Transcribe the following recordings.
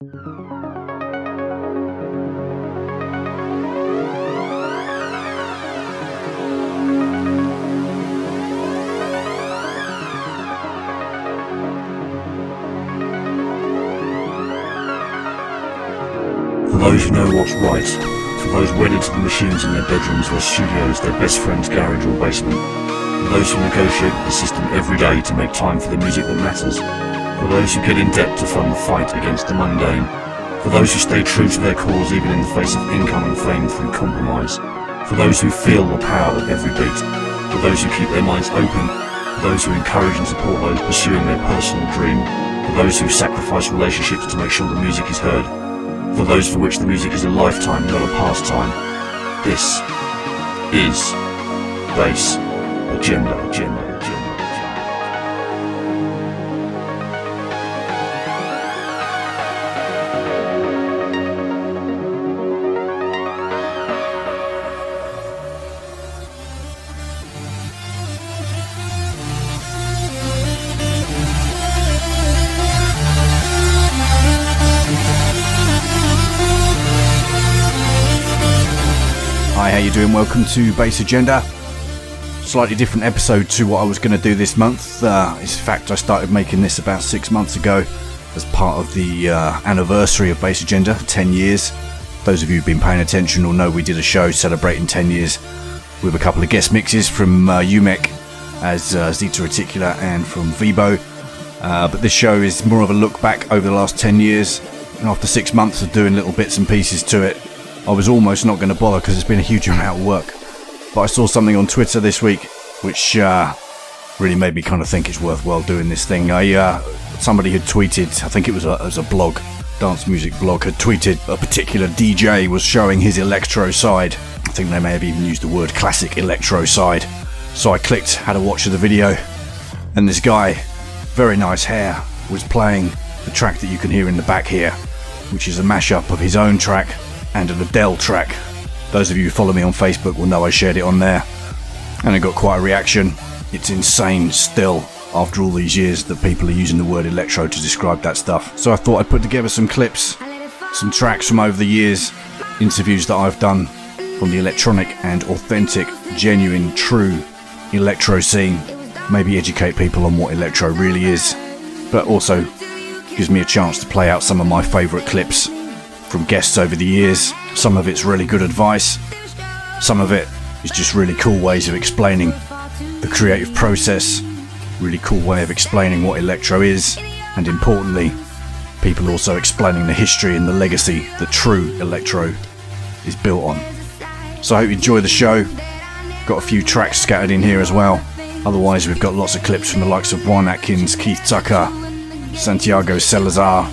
For those who know what's right, for those wedded to the machines in their bedrooms, their studios, their best friend's garage or basement, for those who negotiate with the system every day to make time for the music that matters, for those who get in debt to fund the fight against the mundane, for those who stay true to their cause even in the face of income fame through compromise, for those who feel the power of every beat, for those who keep their minds open, for those who encourage and support those pursuing their personal dream, for those who sacrifice relationships to make sure the music is heard, for those for which the music is a lifetime, not a pastime. This is Bass Agenda, Agenda, you doing? Welcome to Bass Agenda. Slightly different episode to what I was going to do this month. Uh, in fact, I started making this about six months ago as part of the uh, anniversary of Bass Agenda, 10 years. Those of you who've been paying attention will know we did a show celebrating 10 years with a couple of guest mixes from uh, UMEC as uh, Zeta Reticula and from Vibo. Uh, but this show is more of a look back over the last 10 years. And after six months of doing little bits and pieces to it, I was almost not going to bother because it's been a huge amount of work. But I saw something on Twitter this week which uh, really made me kind of think it's worthwhile doing this thing. I uh, somebody had tweeted, I think it was a, it was a blog, dance music blog, had tweeted a particular DJ was showing his electro side. I think they may have even used the word classic electro side. So I clicked, had a watch of the video, and this guy, very nice hair, was playing the track that you can hear in the back here, which is a mashup of his own track and an Adele track. Those of you who follow me on Facebook will know I shared it on there, and it got quite a reaction. It's insane still, after all these years, that people are using the word electro to describe that stuff. So I thought I'd put together some clips, some tracks from over the years, interviews that I've done from the electronic and authentic, genuine, true electro scene. Maybe educate people on what electro really is, but also gives me a chance to play out some of my favourite clips from guests over the years. Some of it's really good advice, some of it is just really cool ways of explaining the creative process, really cool way of explaining what electro is, and importantly, people also explaining the history and the legacy that true electro is built on. So I hope you enjoy the show. Got a few tracks scattered in here as well. Otherwise, we've got lots of clips from the likes of Juan Atkins, Keith Tucker, Santiago Salazar,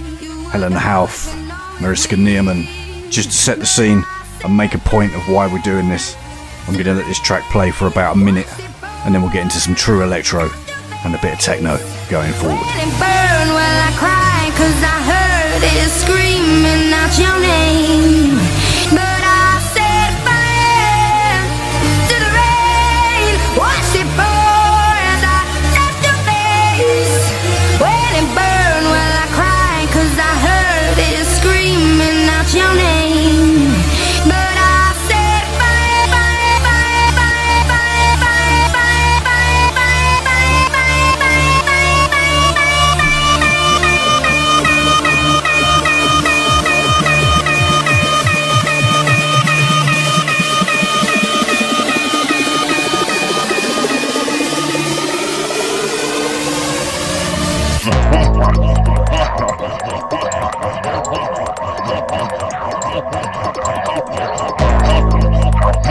Helen Hauff, Mariska Neerman, just to set the scene and make a point of why we're doing this. I'm going to let this track play for about a minute and then we'll get into some true electro and a bit of techno going forward. burn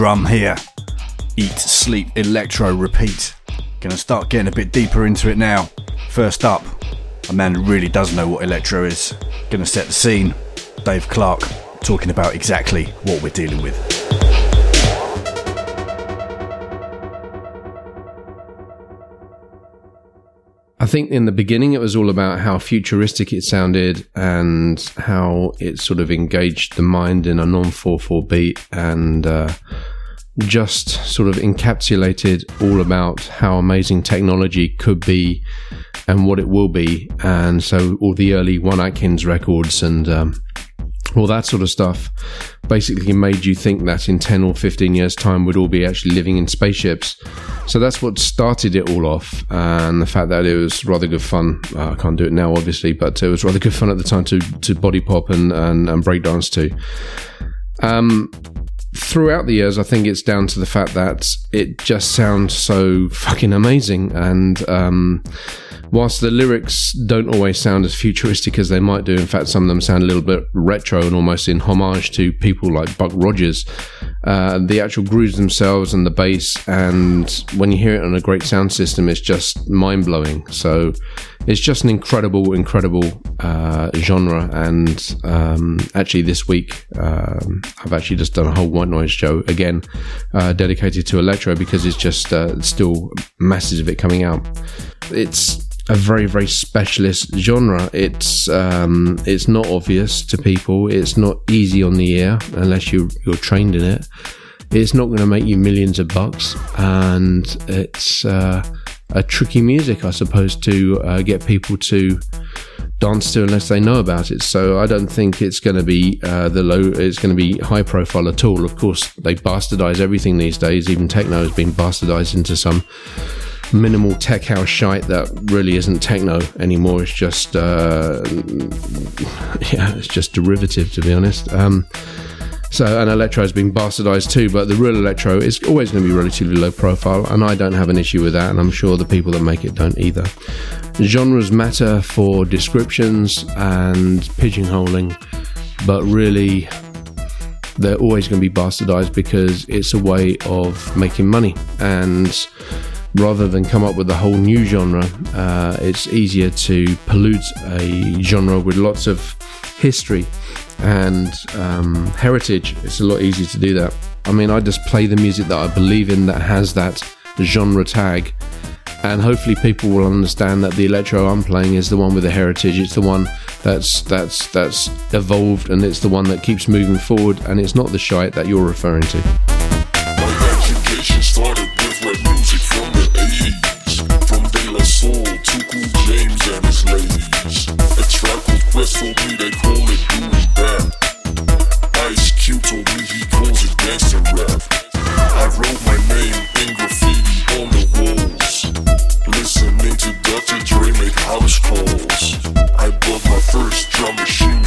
Drum here. Eat, sleep, electro, repeat. Gonna start getting a bit deeper into it now. First up, a man who really does know what electro is. Gonna set the scene. Dave Clarke talking about exactly what we're dealing with. I think in the beginning it was all about how futuristic it sounded and how it sort of engaged the mind in a non 4 4 beat and uh, just sort of encapsulated all about how amazing technology could be and what it will be. And so all the early Juan Atkins records and um, all that sort of stuff basically made you think that in 10 or 15 years' time we'd all be actually living in spaceships. So that's what started it all off. And the fact that it was rather good fun. Uh, I can't do it now, obviously, but it was rather good fun at the time to, to body pop and, and, and breakdance to. Um, throughout the years, I think it's down to the fact that it just sounds so fucking amazing. And, um, whilst the lyrics don't always sound as futuristic as they might do, in fact, some of them sound a little bit retro and almost in homage to people like Buck Rogers. Uh, the actual grooves themselves and the bass, and when you hear it on a great sound system, it's just mind blowing. So it's just an incredible, incredible uh, genre. And um, actually, this week um, I've actually just done a whole white noise show again, uh, dedicated to electro because it's just uh, still masses of it coming out. It's a very very specialist genre. It's um, it's not obvious to people. It's not easy on the ear unless you you're trained in it. It's not going to make you millions of bucks, and it's uh, a tricky music, I suppose, to uh, get people to dance to unless they know about it. So I don't think it's going to be uh, the low. It's going to be high profile at all. Of course, they bastardize everything these days. Even techno has been bastardized into some minimal tech house shite that really isn't techno anymore. It's just, uh, yeah, it's just derivative to be honest. Um, so, and electro has been bastardized too, but the real electro is always going to be relatively low profile, and I don't have an issue with that, and I'm sure the people that make it don't either. Genres matter for descriptions and pigeonholing, but really, they're always going to be bastardized because it's a way of making money. And rather than come up with a whole new genre, uh, it's easier to pollute a genre with lots of history and um, heritage. It's a lot easier to do that. I mean, I just play the music that I believe in that has that genre tag. And hopefully, people will understand that the electro I'm playing is the one with the heritage. It's the one that's that's that's evolved, and it's the one that keeps moving forward. And it's not the shite that you're referring to. With told me they call it boom bap. Ice Cube told me he calls it gangster rap. I wrote my name in graffiti on the walls. Listening to Dr. Dre make house calls. I bought my first drum machine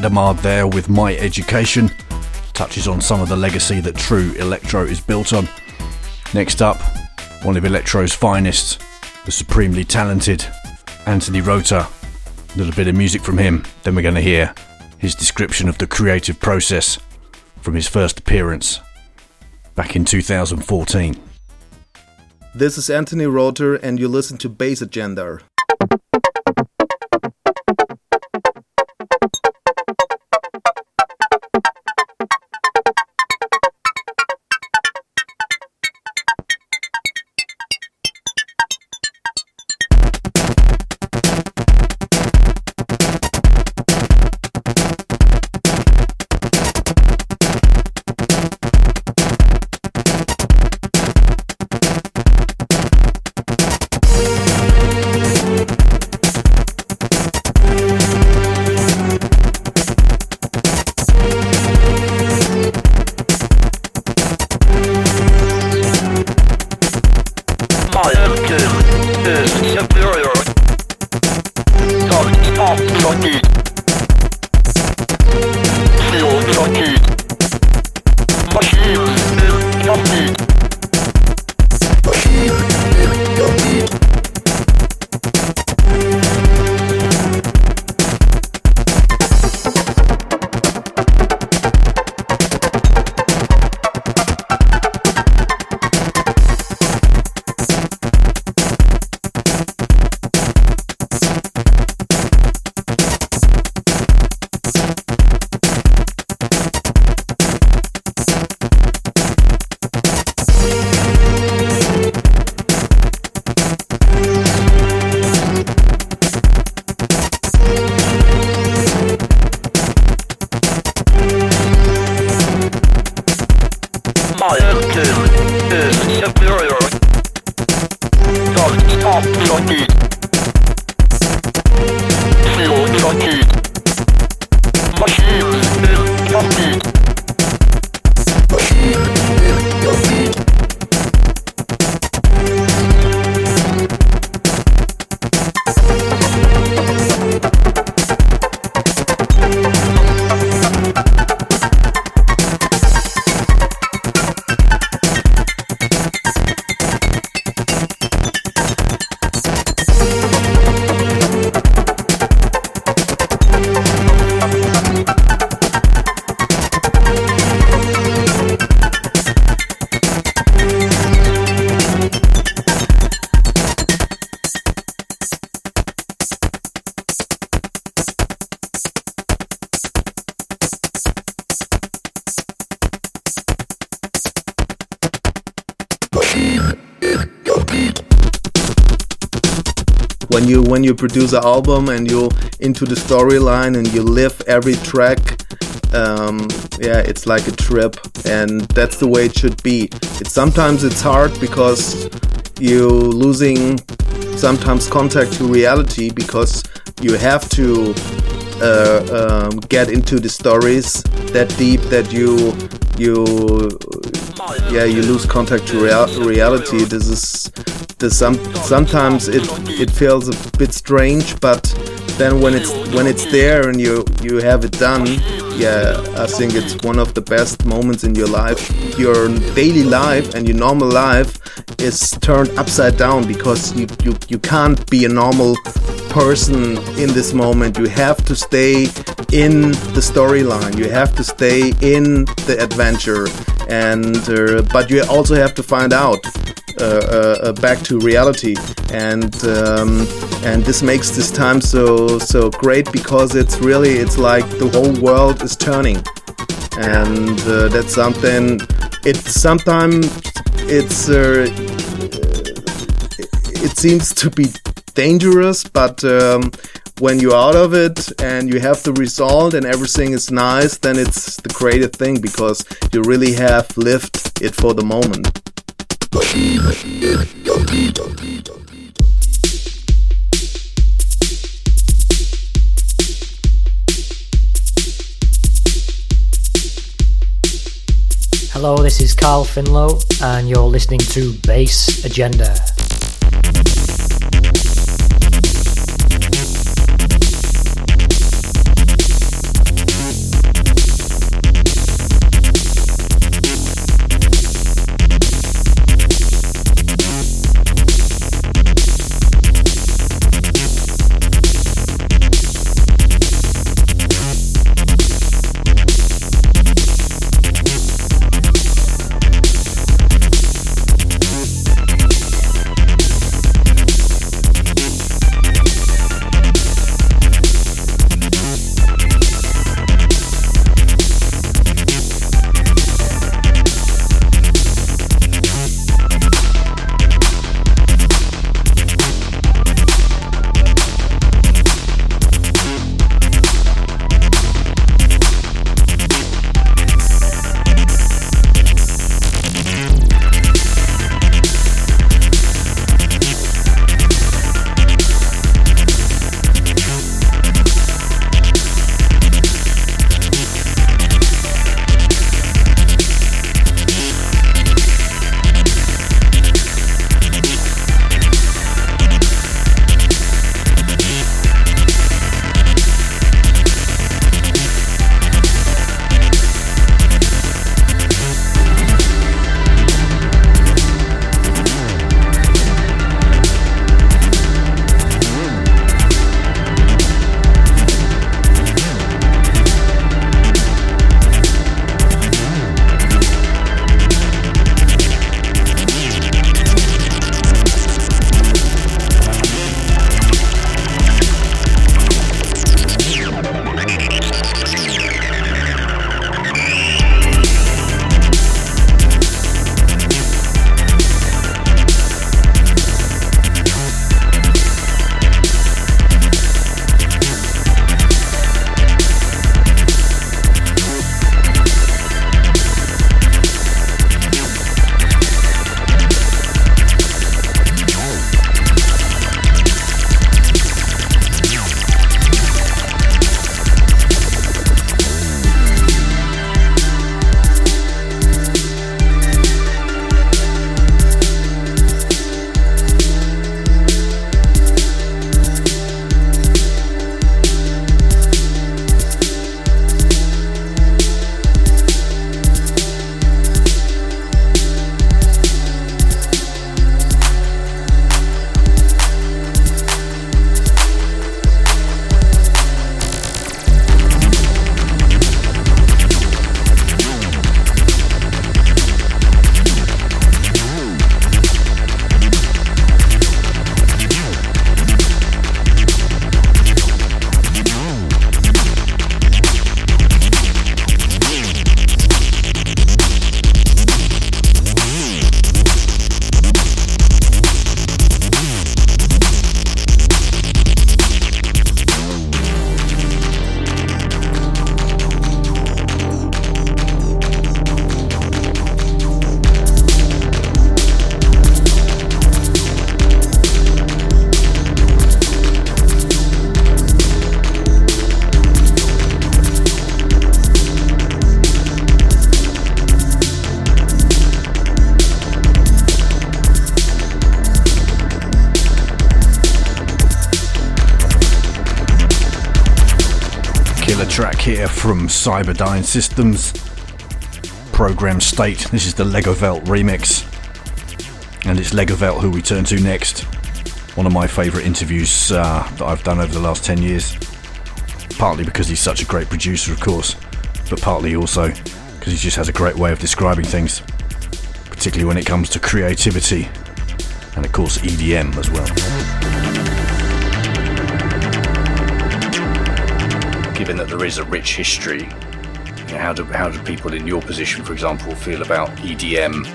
Hadamard there with My Education. Touches on some of the legacy that true electro is built on. Next up, one of electro's finest, the supremely talented Anthony Rother. A little bit of music from him, then we're going to hear his description of the creative process from his first appearance back in 2014. This is Anthony Rother, and you listen to Bass Agenda. You produce an album and you into the storyline and you live every track um, yeah it's like a trip. And that's the way it should be. It's sometimes it's hard because you losing sometimes contact to reality because you have to uh, um, get into the stories that deep that you you yeah you lose contact to rea- reality. This is this some sometimes it it feels a bit strange but then when it's when it's there and you you have it done yeah i think it's one of the best moments in your life. Your daily life and your normal life is turned upside down because you you, you can't be a normal person in this moment. You have to stay in the storyline. You have to stay in the adventure. And uh, but you also have to find out back to reality and um, and this makes this time so so great because it's really it's like the whole world is turning and uh, that's something it's sometimes it's uh, it seems to be dangerous but um, when you're out of it and you have the result and everything is nice, then it's the greatest thing because you really have lived it for the moment. Hello, this is Carl Finlow, and you're listening to Bass Agenda. From Cyberdine Systems. Program State. This is the Legowelt remix. And it's Legowelt who we turn to next. One of my favourite interviews uh, that I've done over the last 10 years. Partly because he's such a great producer, of course, but partly also because he just has a great way of describing things, particularly when it comes to creativity and, of course, EDM as well. Given that there is a rich history, you know, how do how do people in your position, for example, feel about EDM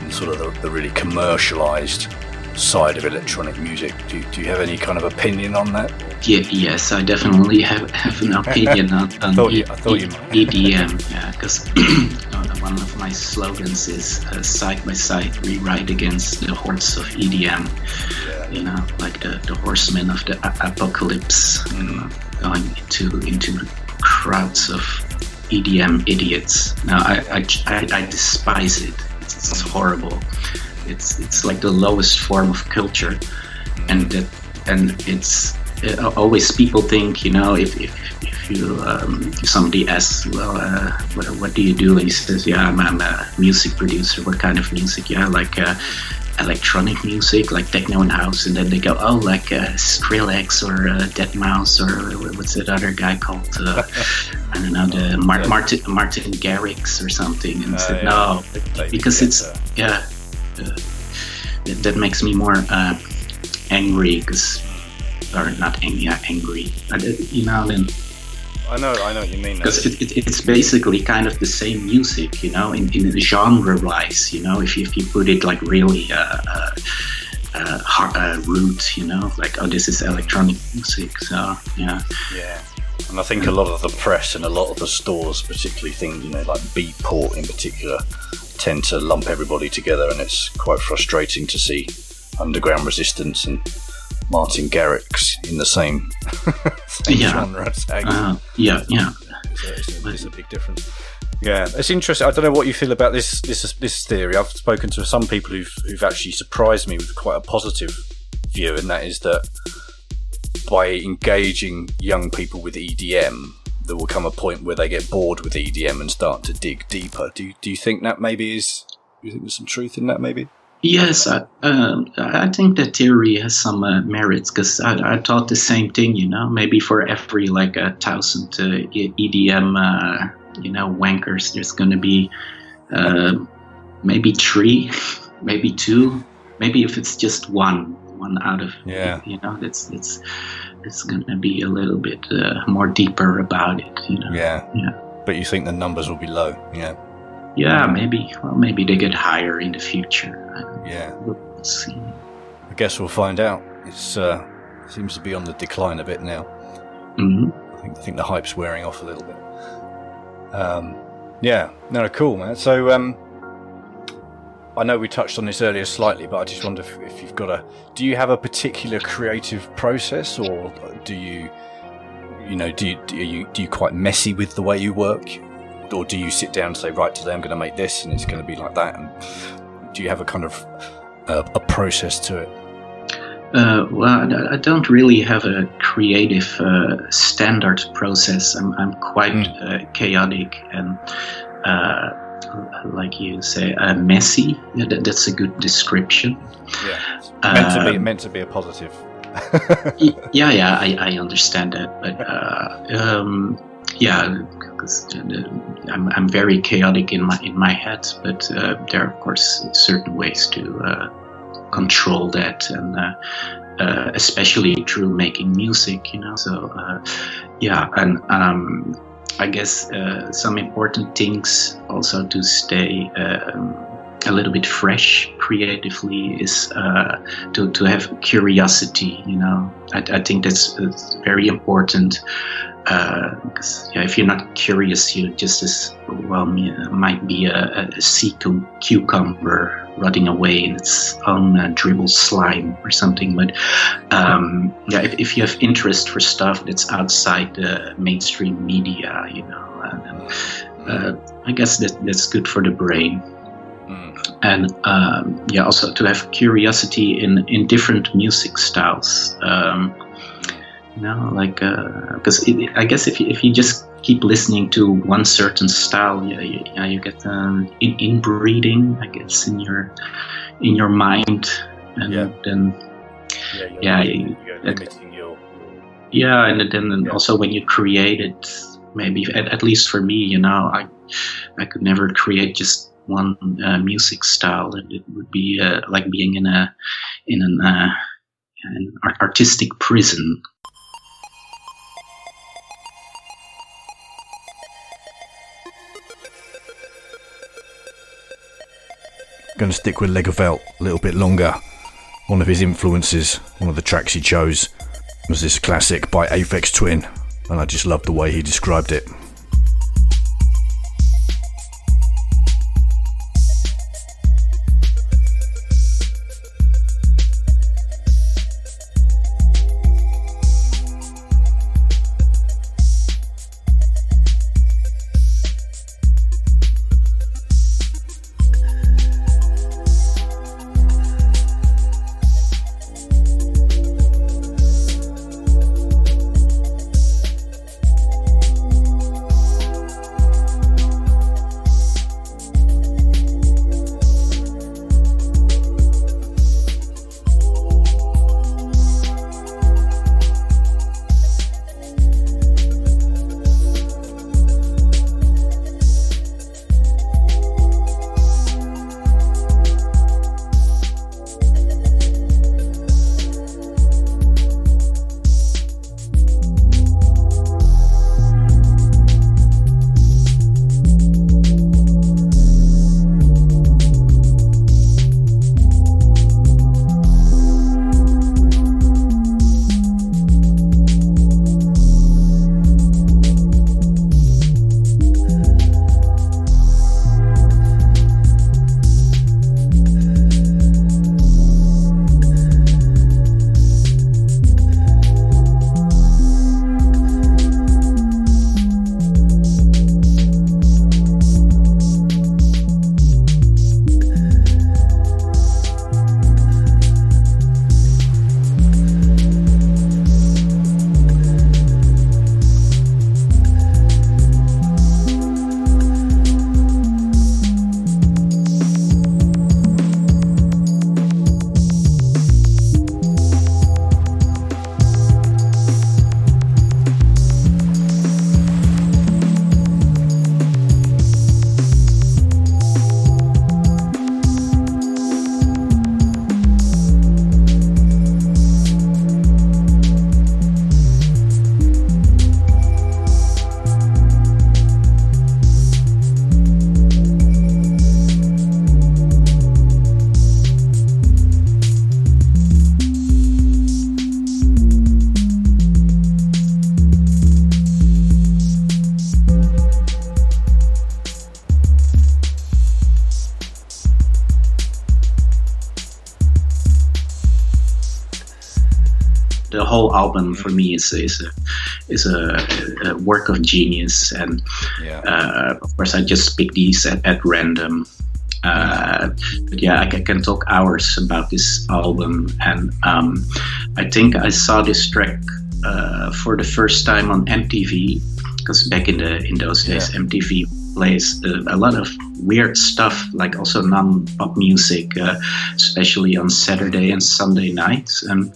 and sort of the, the really commercialised side of electronic music? Do, do you have any kind of opinion on that? Yeah, yes, I definitely have, have an opinion on, on thought you- E- thought E-. EDM. Yeah, because one of my slogans is uh, side by side rewrite against the hordes of EDM. You know, like the, the horsemen of the a- apocalypse, you into crowds of EDM idiots. Now, I I, I, I despise it. It's, it's horrible. It's it's like the lowest form of culture, and that and it's uh, always people think you know if if, if you um, if somebody asks well uh, what, what do you do and he says yeah I'm, I'm a music producer what kind of music yeah like uh, electronic music like techno and house and then they go oh like uh, Skrillex or uh, Deadmau5 or what's that other guy called uh, I don't know the Mar- Martin Martin Garrix or something and said no because it's yeah uh, that, makes me more uh, angry because or not angry, yeah, angry. Uh, You know, then I know, I know what you mean. because it, it, it's basically kind of the same music, you know, in, in genre-wise, you know, if you, if you put it like really uh, uh, uh, hard, uh, root, you know, like oh, this is electronic music, so yeah, Yeah. And I think a lot of the press and a lot of the stores, particularly things, you know, like Beatport in particular, tend to lump everybody together, and it's quite frustrating to see Underground Resistance and Martin Garrix in the same, same Yeah. genre uh, yeah, yeah. It's a, it's, a, it's a big difference. Yeah, it's interesting. I don't know what you feel about this this this theory. I've spoken to some people who've who've actually surprised me with quite a positive view, and that is that by engaging young people with EDM, there will come a point where they get bored with EDM and start to dig deeper. Do do you think that maybe is? Do you think there's some truth in that? Maybe. Yes, I, um, I think that theory has some uh, merits because I, I thought the same thing. You know, maybe for every like a thousand uh, EDM, uh, you know, wankers, there's going to be uh, maybe three, maybe two, maybe if it's just one, one out of Yeah. you know, it's it's it's going to be a little bit uh, more deeper about it. You know, Yeah. Yeah. But you think the numbers will be low? Yeah. Yeah, maybe. Well, maybe they get higher in the future. Yeah. We'll see. I guess we'll find out. It's uh, seems to be on the decline a bit now. hmm I think I think the hype's wearing off a little bit. Um, yeah, no, cool, man. So um, I know we touched on this earlier slightly, but I just wonder if, if you've got a. Do you have a particular creative process, or do you, you know, do you, do you do you quite messy with the way you work, or do you sit down and say, right, today I'm going to make this, and it's going to be like that, and do you have a kind of uh, a process to it? Uh, well, I- don't really have a creative uh, standard process. I'm, I'm quite Mm. uh, chaotic and, uh, like you say, uh, messy. Yeah, that, that's a good description. Yeah, meant to be meant to be a positive. Yeah, yeah, I, I understand that, but uh, um, yeah, uh, I'm, I'm very chaotic in my in my head, but uh, there are of course certain ways to uh, control that, and uh, uh, especially through making music, you know. So uh, yeah, and um, I guess some important things also to stay. Um, a little bit fresh creatively is uh, to, to have curiosity you know i, I think that's, that's very important yeah, if you're not curious you just as well might be a, a sea cu- cucumber rotting away in its own uh, dribble slime or something but um, yeah if, if you have interest for stuff that's outside the mainstream media you know and, uh, i guess that that's good for the brain Mm. and um, yeah, also to have curiosity in in different music styles. Um, you know, like because I guess if you, if you just keep listening to one certain style, yeah, you, yeah, you get um, in, inbreeding, I guess, in your in your mind, and Yeah. then Yeah, you're, Yeah, limiting- you- you're limiting your. yeah, and then Yeah. also when you create it, maybe at, at least for me, you know, I I could never create just one uh, music style. It, it would be uh, like being in a in an, uh, an artistic prison. Going to stick with Legowelt a little bit longer. One of his influences, one of the tracks he chose, was this classic by Aphex Twin, and I just loved the way he described it. Album for me is is a is a, a work of genius, and Yeah. uh, of course I just pick these at, at random. Uh, but yeah, I, ca- can talk hours about this album, and um, I think I saw this track uh, for the first time on MTV because back in the in those days, Yeah. MTV plays uh, a lot of weird stuff, like also non-pop music, uh, especially on Saturday and Sunday nights. And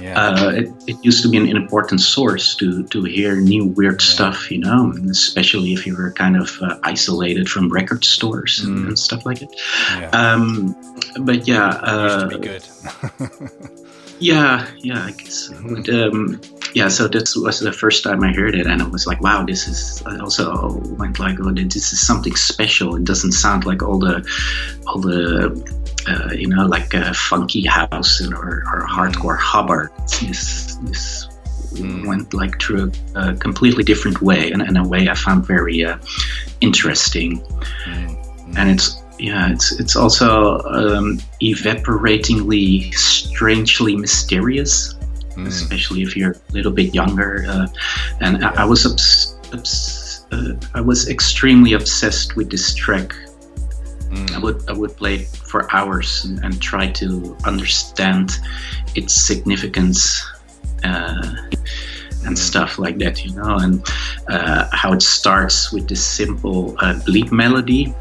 yeah. uh, it, it used to be an important source to to hear new weird stuff, you know, especially if you were kind of uh, isolated from record stores and, Mm. and stuff like it. yeah. Um, but yeah, Used uh, to be good. yeah, yeah, I guess. so. But, um, yeah, so that was the first time I heard it, and I was like, "Wow, this is." I also went like, "Oh, this is something special." It doesn't sound like all the, all the, uh, you know, like uh, funky house or, or hardcore Hubbard. This this Mm. went like through a, a completely different way, and in a way I found very uh, interesting Mm. and it's yeah it's it's also um, evaporatingly strangely mysterious Mm. especially if you're a little bit younger uh, and I, I was obs- obs- uh, I was extremely obsessed with this track I Mm. would I would play for hours and, and try to understand its significance uh, and stuff like that, you know, and uh, how it starts with this simple uh, bleep melody.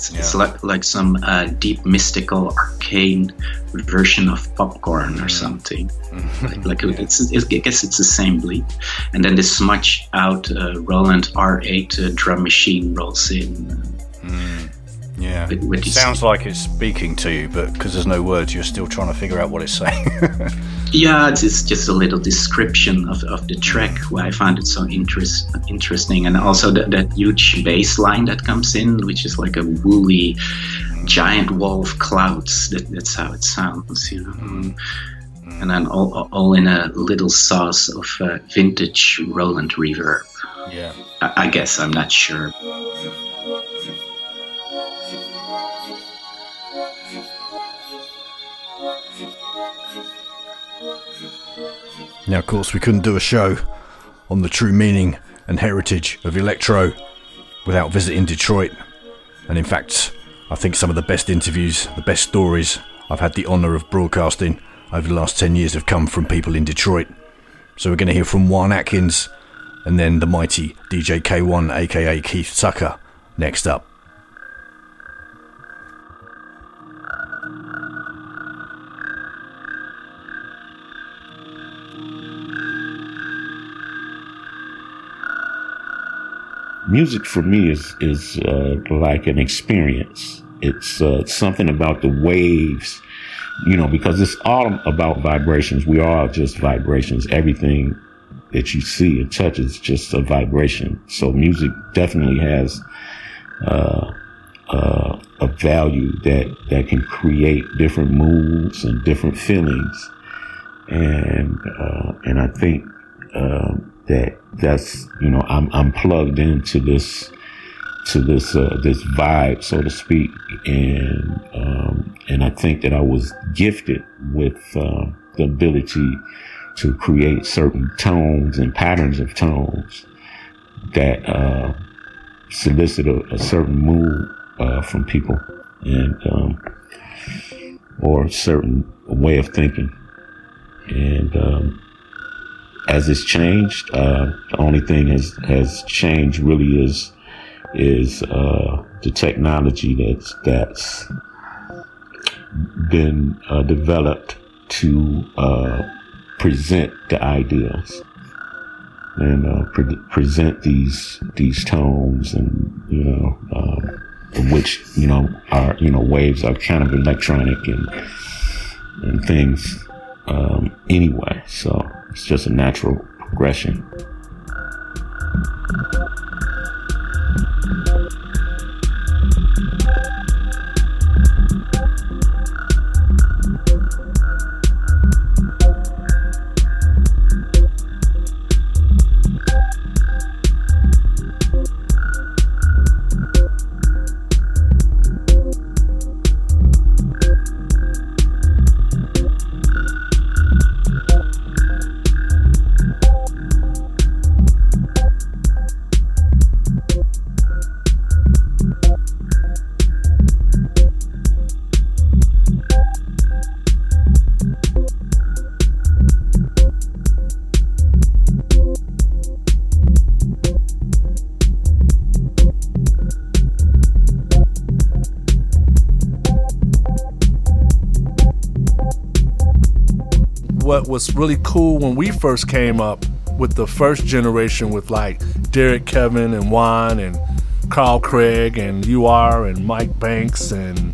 It's, it's like like some uh, deep mystical arcane version of popcorn or something. like, like it's, it's, I guess it's the same bleep, and then this smudge out uh, Roland R8 uh, drum machine rolls in. Yeah. With it sounds like it's speaking to you, but because there's no words, you're still trying to figure out what it's saying. Yeah, it's, it's just a little description of, of the track where I found it so interest, interesting. And also that, that huge bass line that comes in, which is like a woolly giant wall of clouds. That, that's how it sounds, you know. And then all, all in a little sauce of uh, vintage Roland reverb. yeah. I, I guess, I'm not sure. Now, of course, we couldn't do a show on the true meaning and heritage of electro without visiting Detroit. And in fact, I think some of the best interviews, the best stories I've had the honour of broadcasting over the last 10 years have come from people in Detroit. So we're going to hear from Juan Atkins and then the mighty DJ K1, aka Keith Tucker, next up. Music for me is is uh, like an experience. It's uh, something about the waves, you know, because it's all about vibrations. We are just vibrations. Everything that you see and touch is just a vibration. So music definitely has uh, uh, a value that that can create different moods and different feelings, and uh, and I think uh, that that's you know I'm I'm plugged into this to this uh, this vibe, so to speak, and um, and I think that I was gifted with uh, the ability to create certain tones and patterns of tones that uh, solicit a, a certain mood uh, from people and um, or a certain way of thinking, and um, as it's changed, uh, the only thing has has changed really is is uh, the technology that's that's been uh, developed to uh, present the ideas and uh, pre- present these these tones and you know um, which you know are you know waves are kind of electronic and and things um, anyway. So it's just a natural progression. Was really cool when we first came up with the first generation with like Derrick Kevin and Juan and Carl Craig and UR and Mike Banks and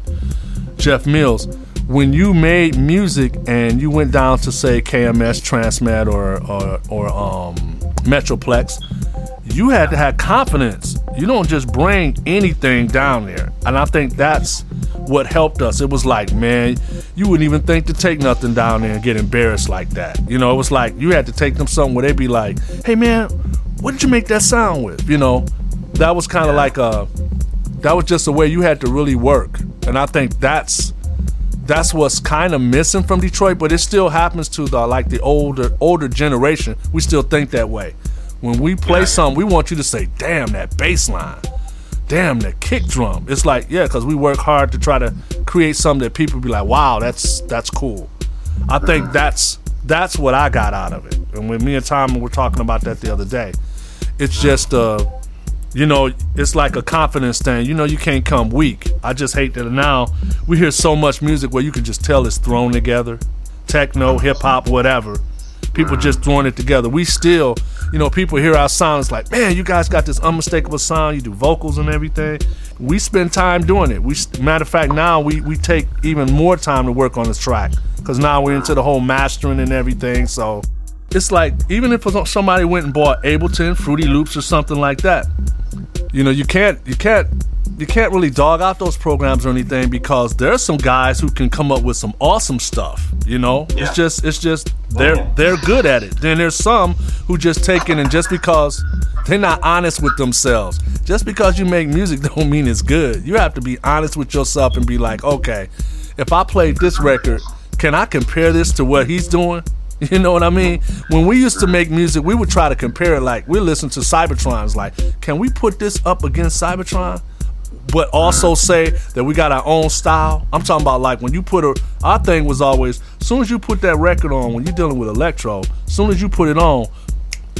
Jeff Mills. When you made music and you went down to say KMS Transmat or or, or um, Metroplex, you had to have confidence. You don't just bring anything down there. And I think that's what helped us. It was like, man, you wouldn't even think to take nothing down there and get embarrassed like that. You know, it was like you had to take them something where they'd be like, hey man, what did you make that sound with? You know, that was kind of like a, that was just a way you had to really work. And I think that's that's what's kind of missing from Detroit, but it still happens to the like the older older generation. We still think that way. When we play something, we want you to say, "Damn that bass line, damn that kick drum." It's like, yeah, because we work hard to try to create something that people be like, "Wow, that's that's cool." I think that's that's what I got out of it. And when me and Tom were talking about that the other day, it's just uh, you know, it's like a confidence thing. You know, you can't come weak. I just hate that now we hear so much music where you can just tell it's thrown together, techno, hip hop, whatever. People just throwing it together. We still, you know, people hear our sound. It's like, man, you guys got this unmistakable sound. You do vocals and everything. We spend time doing it. We, matter of fact, now we we take even more time to work on this track because now we're into the whole mastering and everything. So it's like even if somebody went and bought Ableton, Fruity Loops, or something like that, you know, you can't you can't you can't really dog out those programs or anything because there's some guys who can come up with some awesome stuff. You know, yeah. it's just it's just oh, they're they're good at it. Then there's some who just take it and just because they're not honest with themselves, just because you make music don't mean it's good. You have to be honest with yourself and be like, okay, if I played this record, can I compare this to what he's doing? You know what I mean? When we used to make music, we would try to compare it. Like we listen to Cybotron's. Like, can we put this up against Cybotron? but also mm. say that we got our own style. I'm talking about like when you put a our thing was always as soon as you put that record on when you're dealing with electro, as soon as you put it on,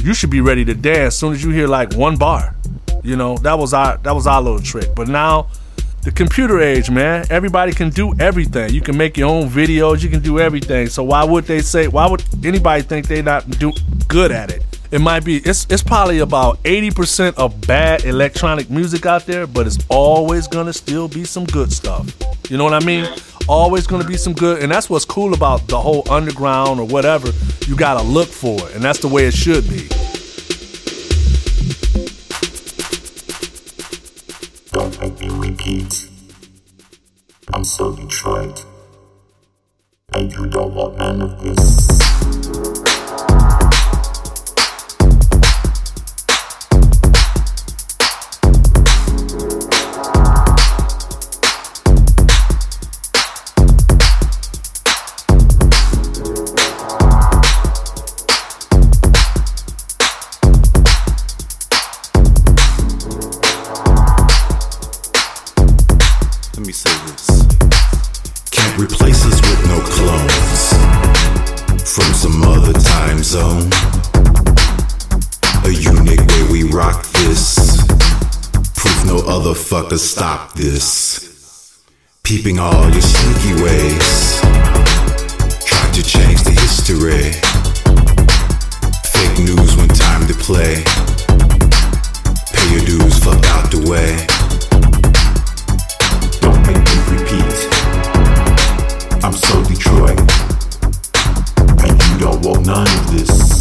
you should be ready to dance as soon as you hear like one bar. You know, that was our that was our little trick. But now the computer age, man, everybody can do everything. You can make your own videos, you can do everything. So why would they say why would anybody think they not do good at it? it might be it's it's probably about 80% of bad electronic music out there but it's always gonna still be some good stuff you know what i mean always gonna be some good and that's what's cool about the whole underground or whatever you gotta look for it and that's the way it should be repeat i'm so and you don't want none of this to stop this. Peeping all your sneaky ways. Try to change the history. Fake news when time to play. Pay your dues, fuck out the way. Don't make me repeat. I'm so Detroit. And you don't want none of this.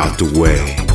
out the way.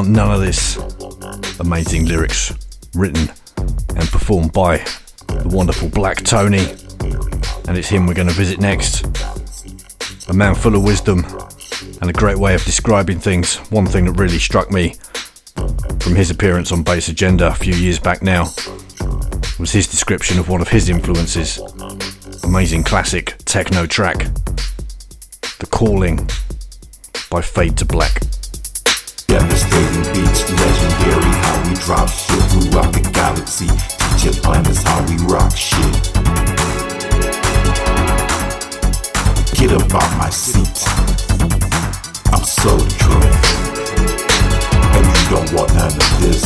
Want none of this. Amazing lyrics, written and performed by the wonderful Black Tony. And it's him we're going to visit next. A man full of wisdom and a great way of describing things. One thing that really struck me from his appearance on Bass Agenda a few years back now was his description of one of his influences. Amazing classic techno track, The Calling by Fade II Black. Drop shit throughout the galaxy. Teaching planets how we rock shit. Get up off my seat. I'm so Detroit. And you don't want none of this.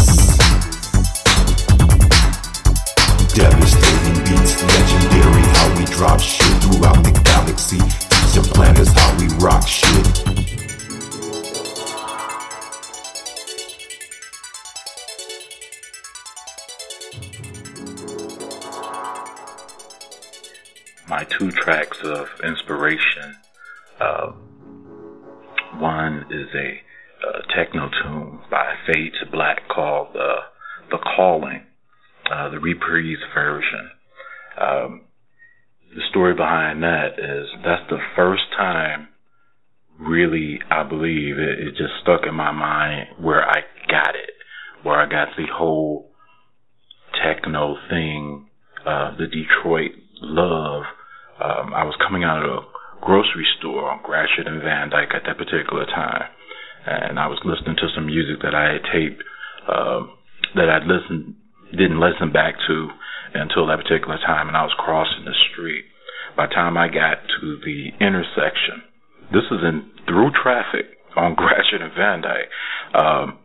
Devastating beats, legendary how we drop shit throughout the galaxy. Teaching planets how we rock shit. My two tracks of inspiration. Uh, one is a uh, techno tune by Fade II Black called uh, "The Calling," uh, the reprise version. Um, the story behind that is that's the first time, really, I believe it, it just stuck in my mind where I got it, where I got the whole techno thing, uh, the Detroit love. Um, I was coming out of a grocery store on Gratiot and Van Dyke at that particular time, and I was listening to some music that I had taped um, that I'd listened didn't listen back to until that particular time, and I was crossing the street. By the time I got to the intersection, this is in through traffic on Gratiot and Van Dyke. Um,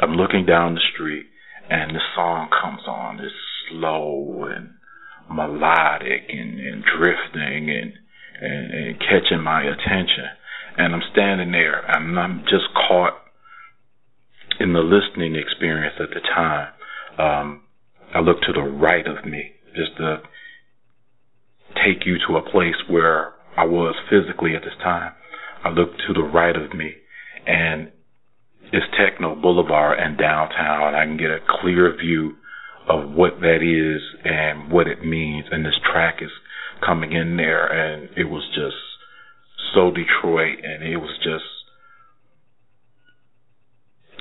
I'm looking down the street, and the song comes on. It's slow and melodic and, and drifting and, and and catching my attention. And I'm standing there, and I'm just caught in the listening experience at the time. Um, I look to the right of me, just to take you to a place where I was physically at this time. I look to the right of me, and it's Techno Boulevard and downtown, and I can get a clear view of what that is and what it means. And this track is coming in there, and it was just so Detroit, and it was just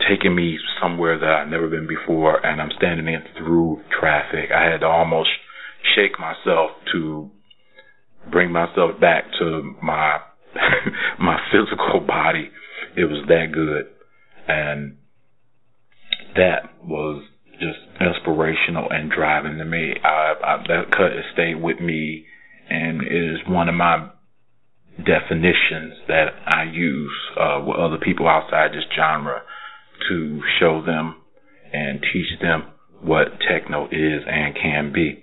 taking me somewhere that I've never been before, and I'm standing in through traffic. I had to almost shake myself to bring myself back to my my physical body. It was that good, and that was just inspirational and driving to me. I, I, that cut has stayed with me, and is one of my definitions that I use uh, with other people outside this genre to show them and teach them what techno is and can be.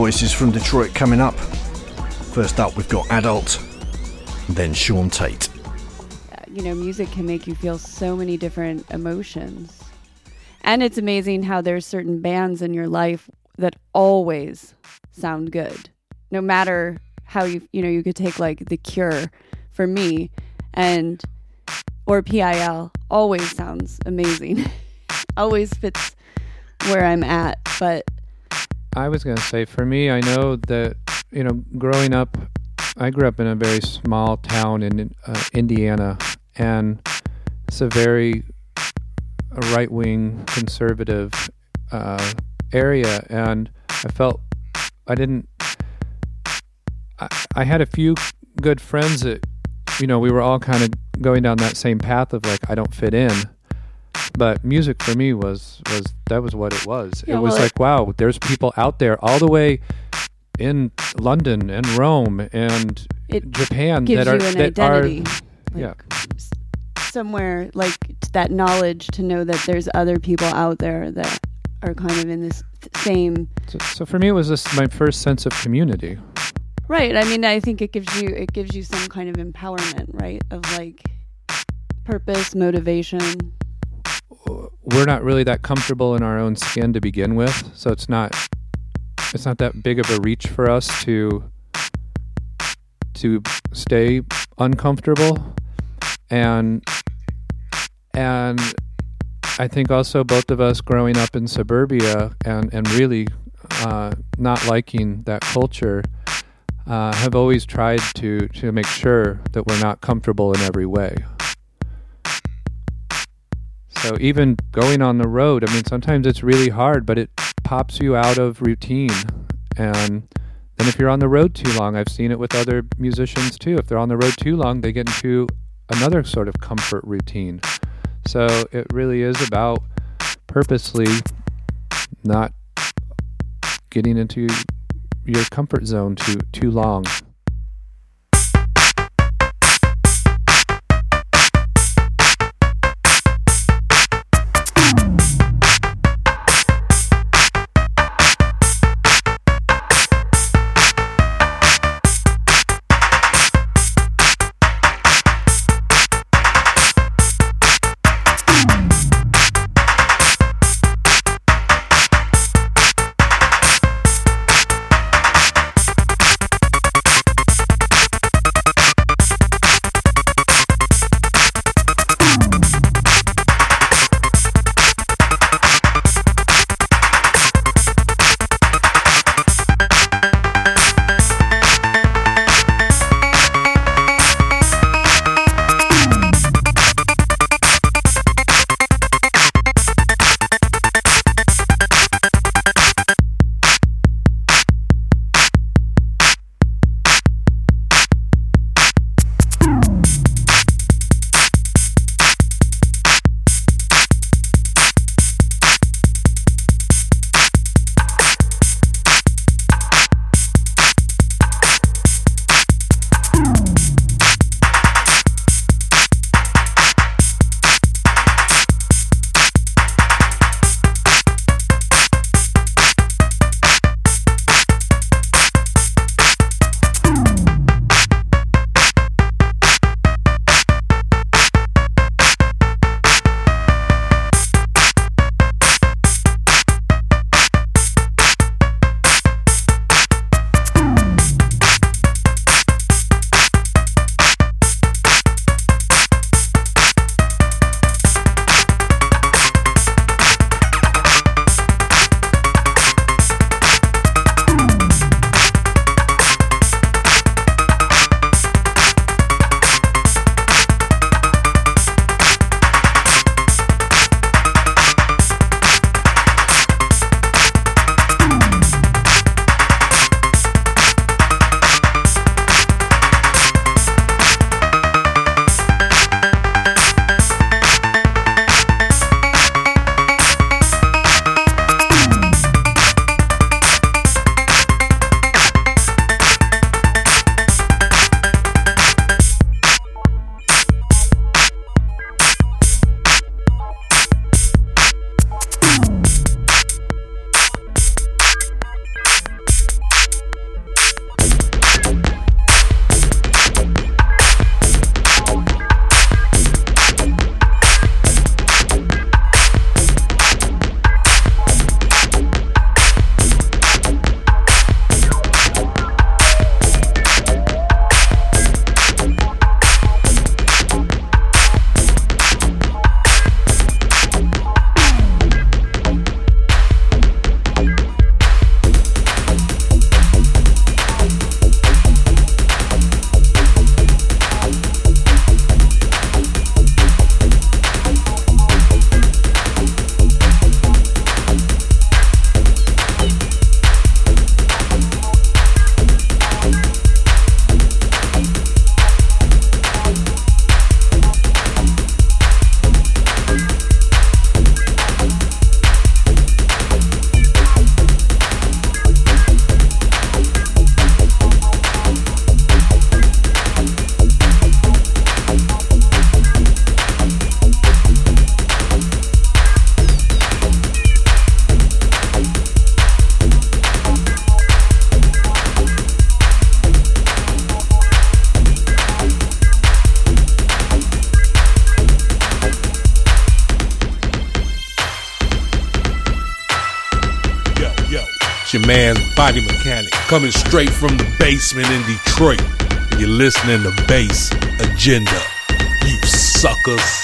Voices from Detroit coming up. First up, we've got Adult, then Sean Tate. Uh, you know, music can make you feel so many different emotions. And it's amazing how there's certain bands in your life that always sound good. No matter how you you know, you could take like The Cure for me and or PIL always sounds amazing. always fits where I'm at, but I was going to say, for me, I know that, you know, growing up, I grew up in a very small town in uh, Indiana, and it's a very right wing conservative uh, area. And I felt I didn't, I, I had a few good friends that, you know, we were all kind of going down that same path of like, I don't fit in but music for me was was that was what it was. Yeah, it was well, like wow, there's people out there all the way in London and Rome and Japan that are an that identity. are yeah. somewhere like that knowledge to know that there's other people out there that are kind of in this same So, so for me, it was just my first sense of community. right i mean i think it gives you it gives you some kind of empowerment right of like purpose motivation We're not really that comfortable in our own skin to begin with, so it's not it's not that big of a reach for us to to stay uncomfortable and and I think also both of us growing up in suburbia and and really uh, not liking that culture uh, have always tried to to make sure that we're not comfortable in every way. So even going on the road, I mean, sometimes it's really hard, but it pops you out of routine. And then if you're on the road too long, I've seen it with other musicians too. If they're on the road too long, they get into another sort of comfort routine. So it really is about purposely not getting into your comfort zone too too long. Coming straight from the basement in Detroit. You're listening to Bass Agenda. You suckers.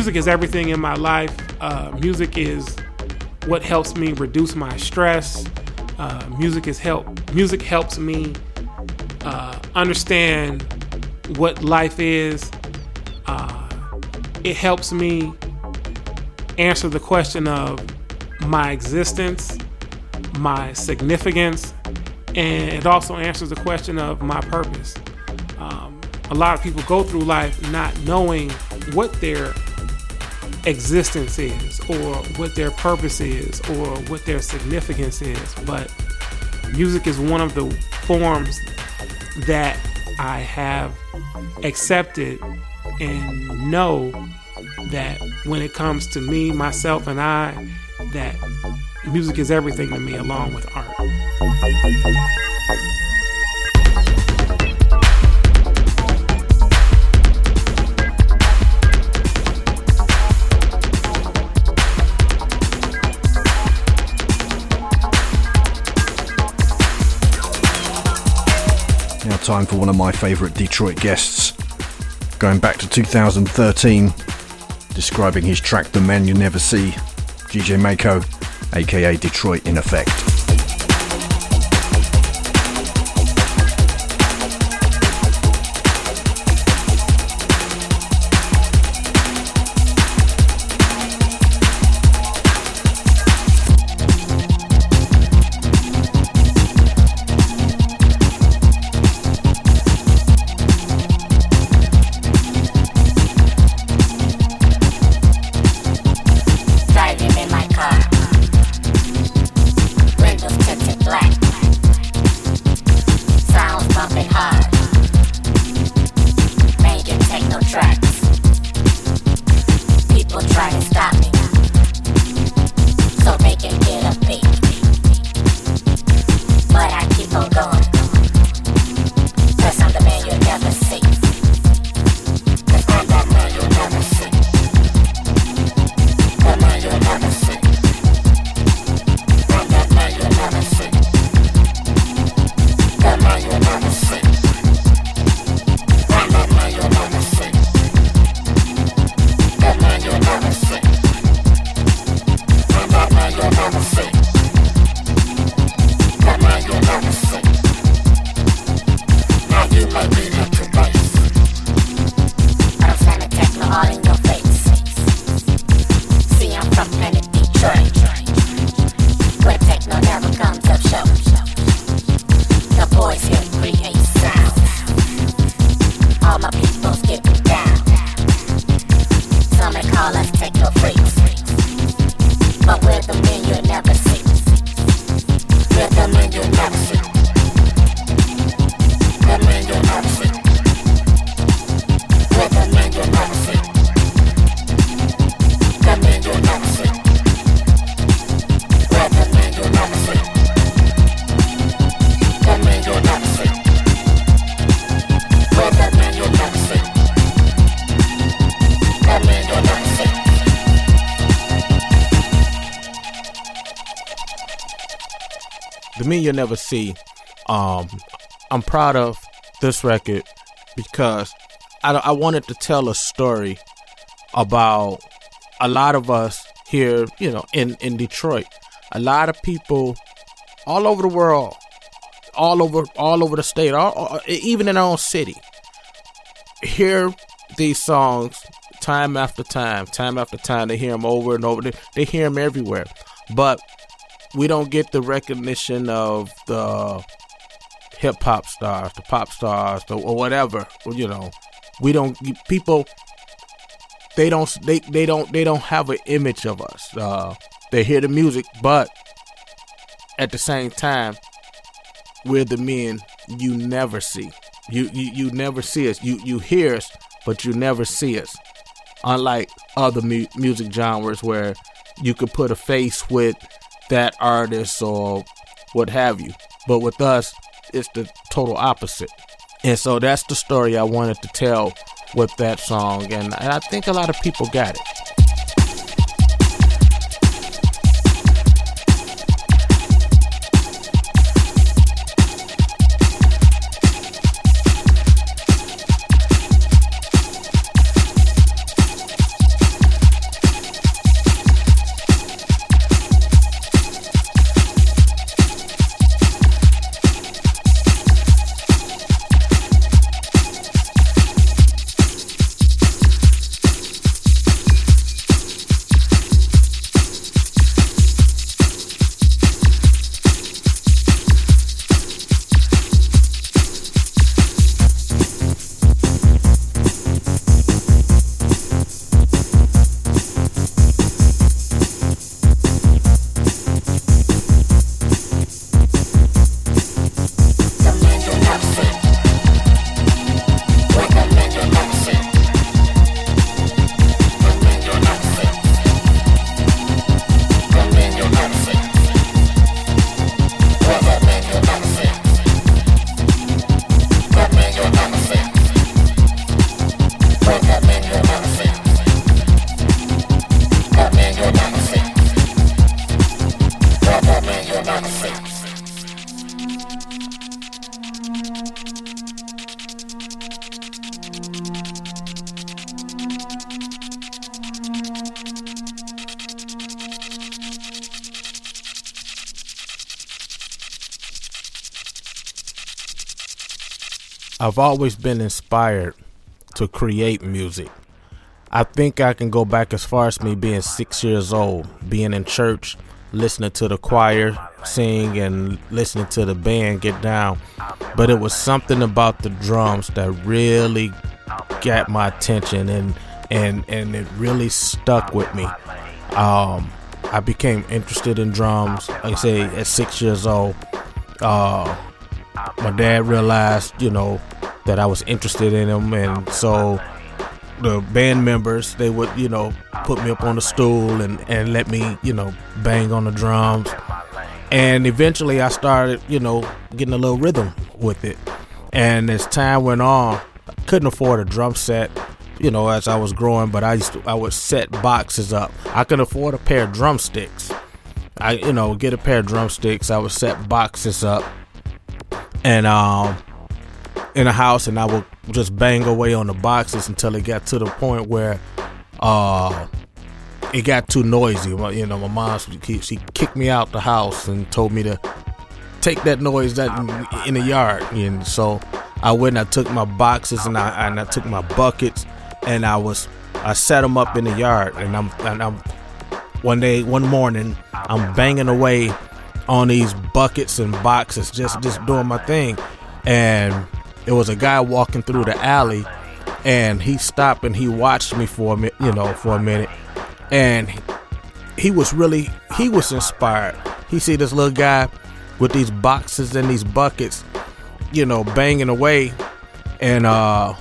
Music is everything in my life. Uh, music is what helps me reduce my stress. Uh, music is help. Music helps me uh, understand what life is. Uh, it helps me answer the question of my existence, my significance, and it also answers the question of my purpose. Um, a lot of people go through life not knowing what their existence is, or what their purpose is, or what their significance is. But music is one of the forms that I have accepted and know that when it comes to me, myself, and I, that music is everything to me along with art. Time for one of my favourite Detroit guests. Going back to 2013, describing his track The Man You Never See, DJ Mako, aka Detroit in Effect. See. Um, I'm proud of this record because I, I wanted to tell a story about a lot of us here, you know, in, in Detroit. A lot of people all over the world, all over all over the state, all, all- even in our own city, hear these songs time after time, time after time. They hear them over and over. They, they hear them everywhere, but we don't get the recognition of the hip hop stars, the pop stars, the, or whatever. You know, we don't people. They don't. They, they don't. They don't have an image of us. Uh, they hear the music, but at the same time, we're the men you never see. You you, you never see us. You you hear us, but you never see us. Unlike other mu- music genres where you could put a face with that artist or what have you. But with us, it's the total opposite. And so that's the story I wanted to tell with that song. And, I think a lot of people got it. I've always been inspired to create music. I think I can go back as far as me being six years old, being in church, listening to the choir sing and listening to the band get down. But it was something about the drums that really got my attention and and and it really stuck with me. Um, I became interested in drums, like I say, at six years old. Uh, my dad realized, you know, that I was interested in them, and so the band members they would, you know, put me up on the stool and and let me, you know, bang on the drums. And eventually, I started, you know, getting a little rhythm with it. And as time went on, I couldn't afford a drum set, you know, as I was growing. But I used to, I would set boxes up. I could afford a pair of drumsticks. I, you know, get a pair of drumsticks. I would set boxes up, and um, in a house, and I would just bang away on the boxes until it got to the point where, uh, it got too noisy. You know, my mom she, she kicked me out the house and told me to take that noise that in, in the yard. And so I went and I took my boxes and I and I took my buckets and I was I set them up in the yard. And I'm and I'm one day one morning I'm banging away on these buckets and boxes, just just doing my thing. And it was a guy walking through the alley, and he stopped and he watched me for a minute, you know, for a minute, and he was really he was inspired. He see this little guy with these boxes and these buckets, you know, banging away, and uh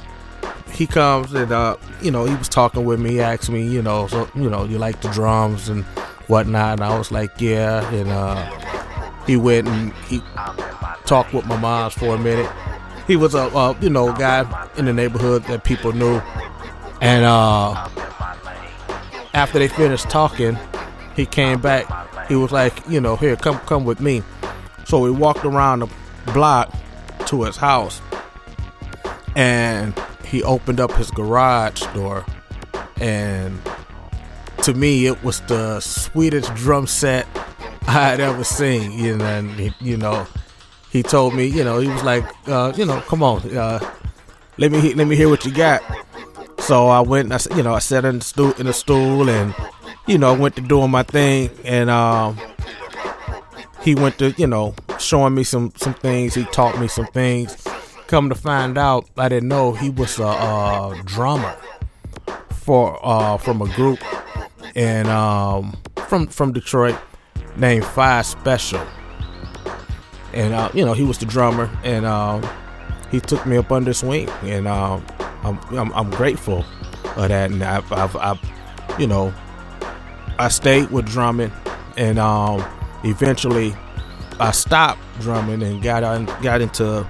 he comes and uh you know he was talking with me. He asked me, you know, so you know, you like the drums and whatnot, and I was like, yeah, and uh he went and he talked with my moms for a minute. He was a uh, you know guy in the neighborhood that people knew, and uh after they finished talking, he came back. He was like, you know, here, come come with me. So we walked around the block to his house, and he opened up his garage door, and to me, it was the sweetest drum set I had ever seen. You know, and he, you know, he told me, you know, he was like, uh, you know, come on, uh, let me let me hear what you got. So I went, and I, you know, I sat in the stool in the stool, and you know, went to doing my thing, and um, he went to, you know, showing me some some things. He taught me some things. Come to find out, I didn't know he was a, uh drummer for uh from a group and um from from Detroit named Five Special. And uh, you know, he was the drummer and um he took me up under his wing and um I'm, I'm I'm grateful of that and I've, I've, I've you know I stayed with drumming and um eventually I stopped drumming and got on got into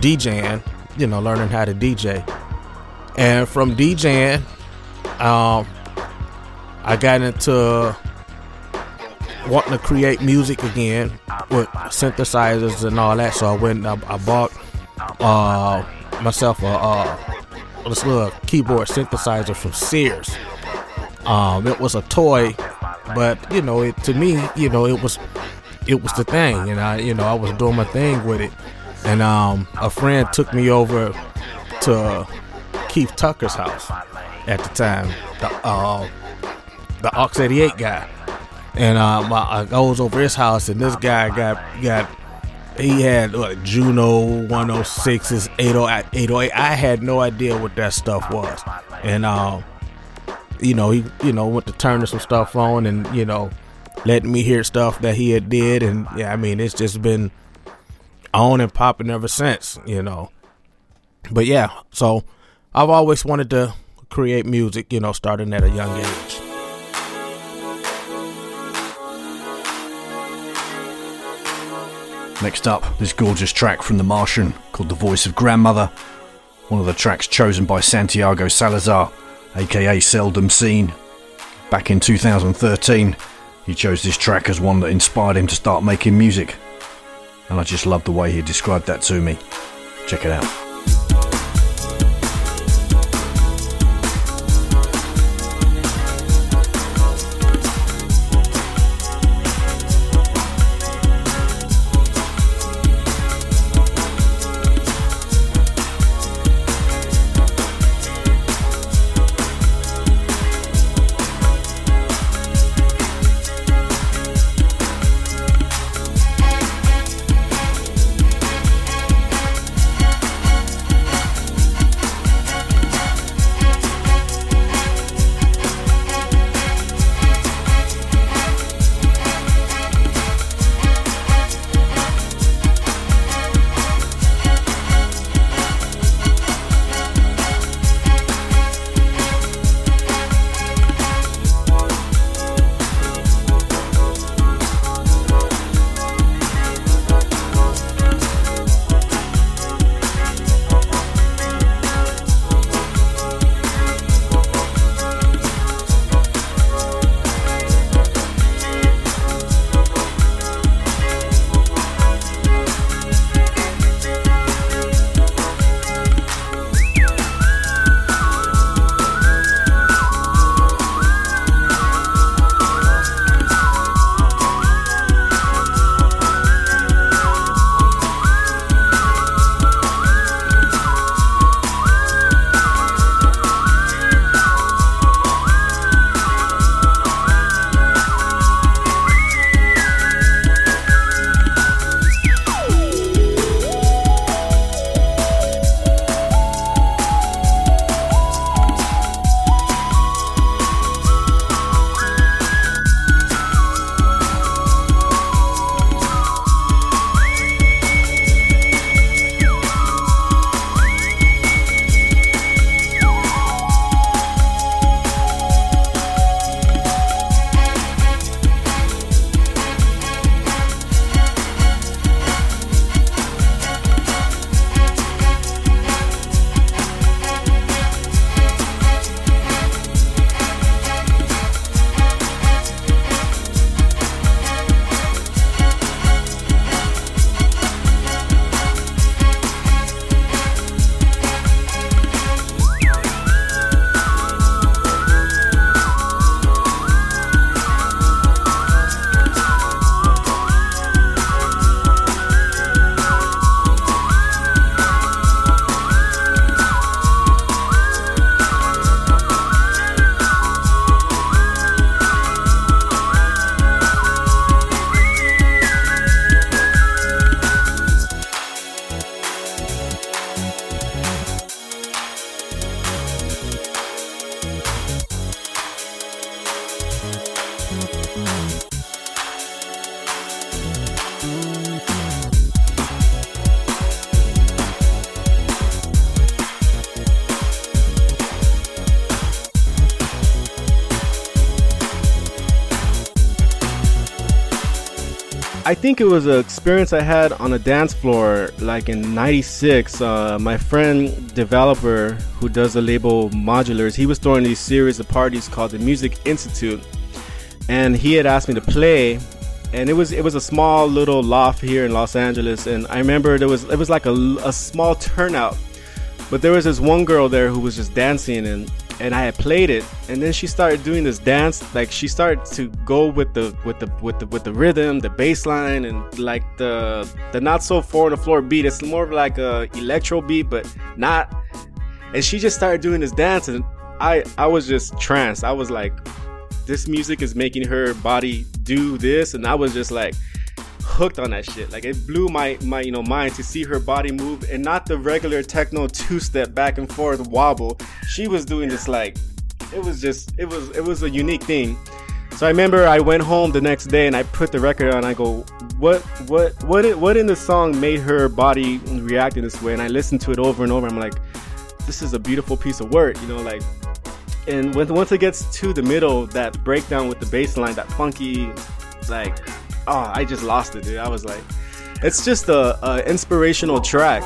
DJing, you know, learning how to DJ. And from DJing, um, I got into wanting to create music again with synthesizers and all that. So I went, I, I bought uh, myself a, uh, this little keyboard synthesizer from Sears. Um, it was a toy, but you know, it to me, you know, it was it was the thing, and I, you know, I was doing my thing with it. And um, a friend took me over to Keith Tucker's house at the time, the uh, the Aux 88 guy. And I, I goes over his house, and this guy got got he had what, Juno 106s, 808, 808. I had no idea what that stuff was, and um, you know, he you know went to turning some stuff on, and you know, letting me hear stuff that he had did, and yeah, I mean, it's just been on and popping ever since, you know. But yeah, so I've always wanted to create music, you know, starting at a young age. Next up, this gorgeous track from The Martian called The Voice of Grandmother, one of the tracks chosen by Santiago Salazar, aka Seldom Seen. Back in 2013, he chose this track as one that inspired him to start making music. And I just love the way he described that to me. Check it out. Think it was an experience I had on a dance floor like in 96. Uh, my friend, developer who does the label Modularz, he was throwing these series of parties called the Music Institute. And he had asked me to play. And it was it was a small little loft here in Los Angeles, and I remember there was it was like a, a small turnout, but there was this one girl there who was just dancing, and and I had played it, and then she started doing this dance. Like she started to go with the with the with the with the rhythm, the bass line, and like the the not so four on the floor beat. It's more of like a electro beat, but not. And she just started doing this dance, and I I was just tranced. I was like, this music is making her body do this, and I was just like hooked on that shit. Like it blew my my you know mind to see her body move and not the regular techno two step back and forth wobble. She was doing this like it was just it was it was a unique thing. So I remember I went home the next day and I put the record on. I go, what what what what in the song made her body react in this way? And I listened to it over and over. I'm like, this is a beautiful piece of work, you know, like. And when once it gets to the middle, that breakdown with the bass line, that funky, like oh, I just lost it, dude. I was like, it's just a, a inspirational track.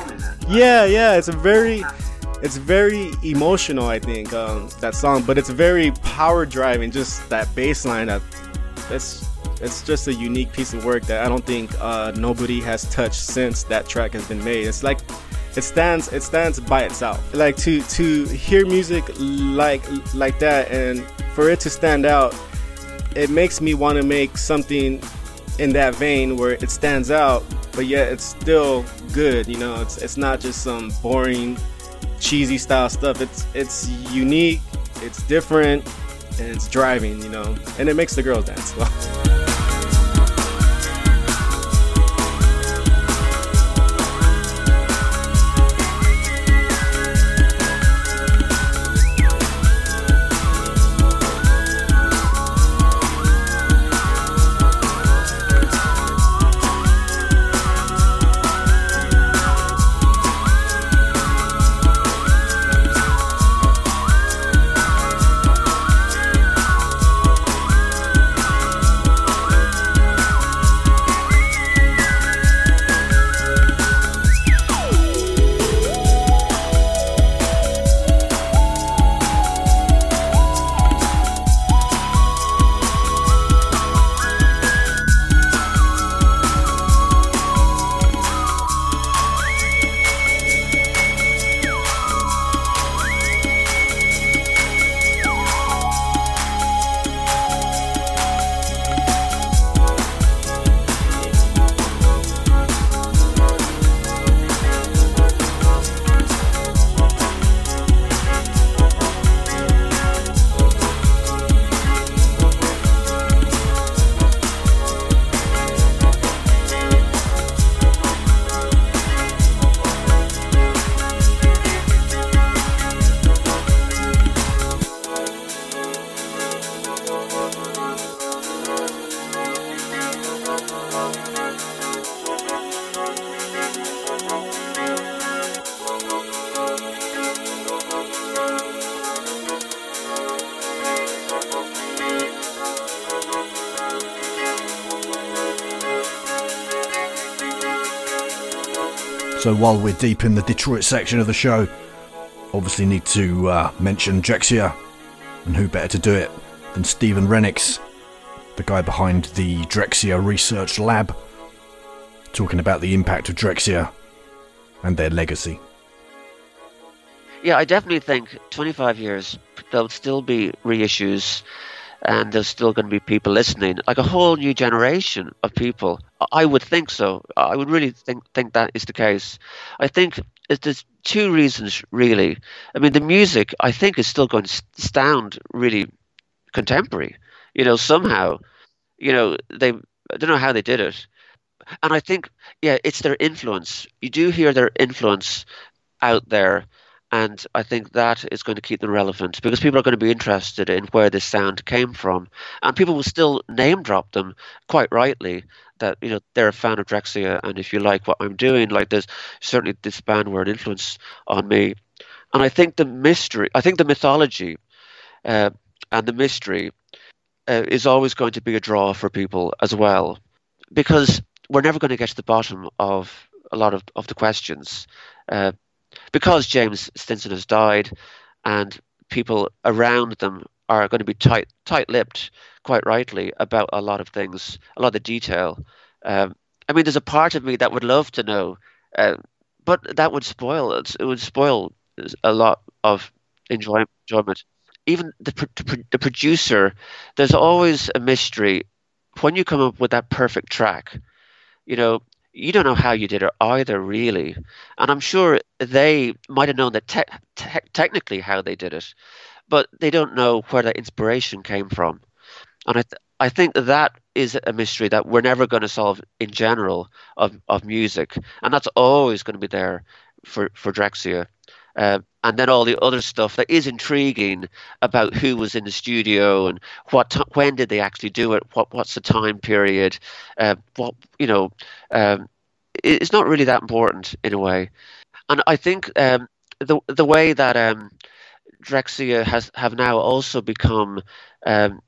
Yeah, yeah, it's a very, it's very emotional. I think um, that song, but it's very power driving. Just that bass line. That it's it's just a unique piece of work that I don't think uh, nobody has touched since that track has been made. It's like it stands it stands by itself. Like to to hear music like like that and for it to stand out, it makes me want to make something in that vein where it stands out, but yet it's still good. You know, it's it's not just some boring, cheesy style stuff. It's it's unique, it's different, and it's driving. You know, and it makes the girls dance. So while we're deep in the Detroit section of the show, obviously need to uh, mention Drexciya, and who better to do it than Stephen Rennicks, the guy behind the Drexciya Research Lab, talking about the impact of Drexciya and their legacy. Yeah, I definitely think 25 years, there'll still be reissues and there's still going to be people listening, like a whole new generation of people. I would think so. I would really think think that is the case. I think there's two reasons really. I mean, the music I think is still going to sound really contemporary. You know, somehow, you know, they I don't know how they did it, and I think yeah, it's their influence. You do hear their influence out there and I think that is going to keep them relevant because people are going to be interested in where this sound came from. And people will still name drop them quite rightly that, you know, they're a fan of Drexciya. And if you like what I'm doing, like there's certainly this band were an influence on me. And I think the mystery, I think the mythology uh, and the mystery uh, is always going to be a draw for people as well. Because we're never going to get to the bottom of a lot of, of the questions uh, because James Stinson has died and people around them are going to be tight tight lipped, quite rightly, about a lot of things, a lot of detail. Um, I mean, there's a part of me that would love to know, uh, but that would spoil it. It would spoil a lot of enjoy- enjoyment. Even the pr- the producer, there's always a mystery when you come up with that perfect track. You know, you don't know how you did it either, really. And I'm sure they might have known that te- te- technically how they did it, but they don't know where that inspiration came from. And I, th- I think that is a mystery that we're never going to solve in general of, of music. And that's always going to be there for, for Drexciya. Uh, and then all the other stuff that is intriguing about who was in the studio and what t- when did they actually do it what what's the time period uh, what you know um, it's not really that important in a way and I think um, the the way that um, Drexciya has have now also become um,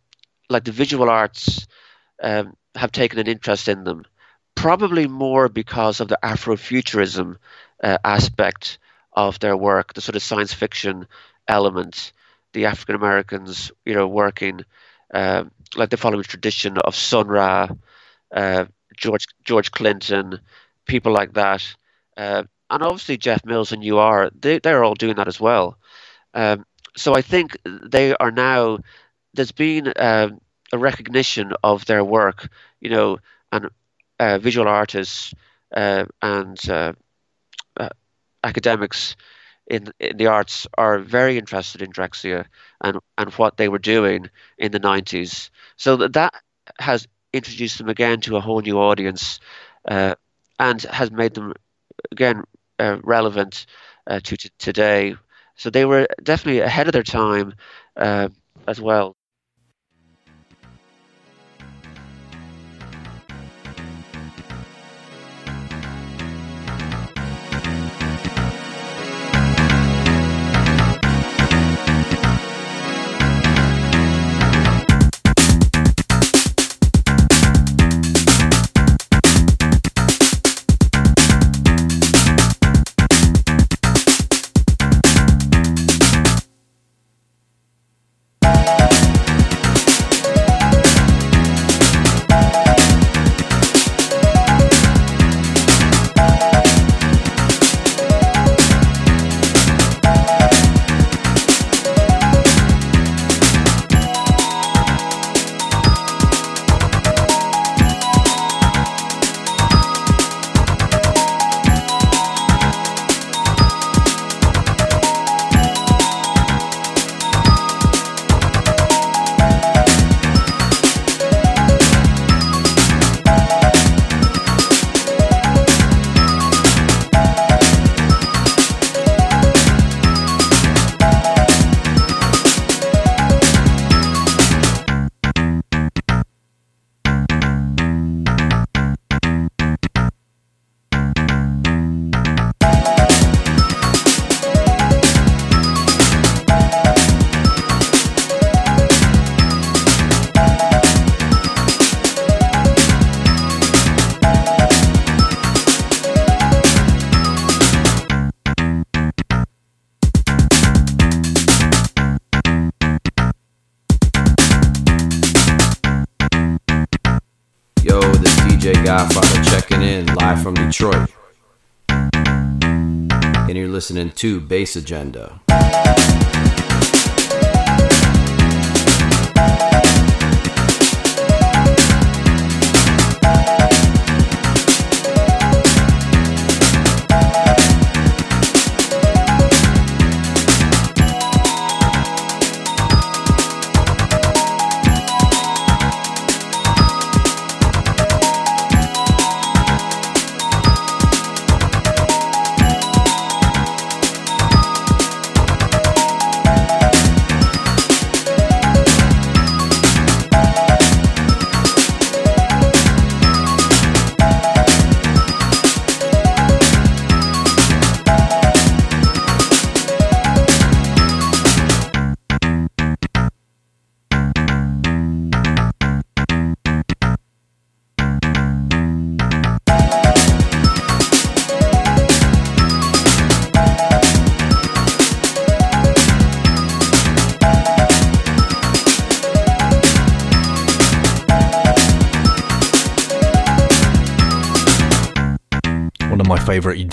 like the visual arts um, have taken an interest in them probably more because of the Afrofuturism uh, aspect of their work, the sort of science fiction element, the African Americans, you know, working uh, like the following tradition of Sun Ra, uh, George George Clinton, people like that, uh, and obviously Jeff Mills and UR, they they're all doing that as well. Um, so I think they are now. There's been um, a recognition of their work, you know, and uh, visual artists uh, and uh, academics in, in the arts are very interested in Drexciya and, and what they were doing in the 90s. So that, that has introduced them again to a whole new audience uh, and has made them again uh, relevant uh, to, to, today. So they were definitely ahead of their time uh, as well. 2002 Bass Agenda.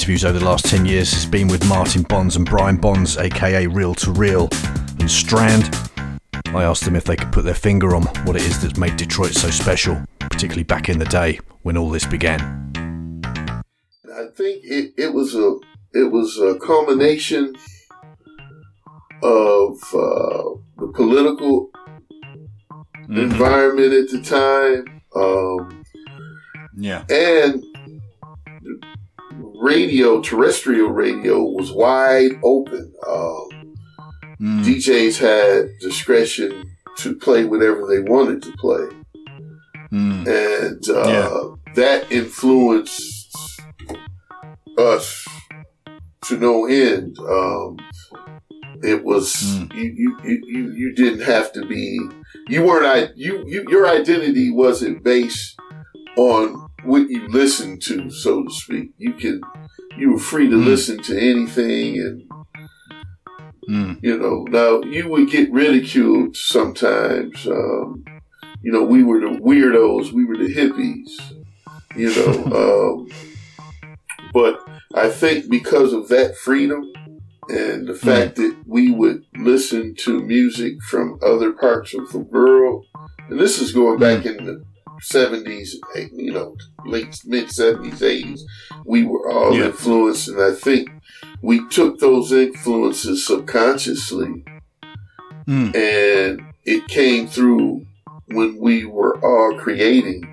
Interviews over the last 10 years has been with Martin Bonds and Brian Bonds, aka Real to Real, and Strand. I asked them if they could put their finger on what it is that's made Detroit so special, particularly back in the day when all this began. I think it, it was a it was a culmination terrestrial radio, was wide open. Um, DJs had discretion to play whatever they wanted to play, and uh, that influenced us to no end. Um, it was you, you, you, you, you didn't have to be you weren't I you, you your identity wasn't based on what you listened to, so to speak. You can you were free to listen to anything and you know, now you would get ridiculed sometimes. Um, you know, we were the weirdos, we were the hippies, you know. um, but I think because of that freedom and the fact that we would listen to music from other parts of the world, and this is going back in the 70s, you know, late mid 70s, 80s, we were all Yeah. influenced, and I think we took those influences subconsciously and it came through when we were all creating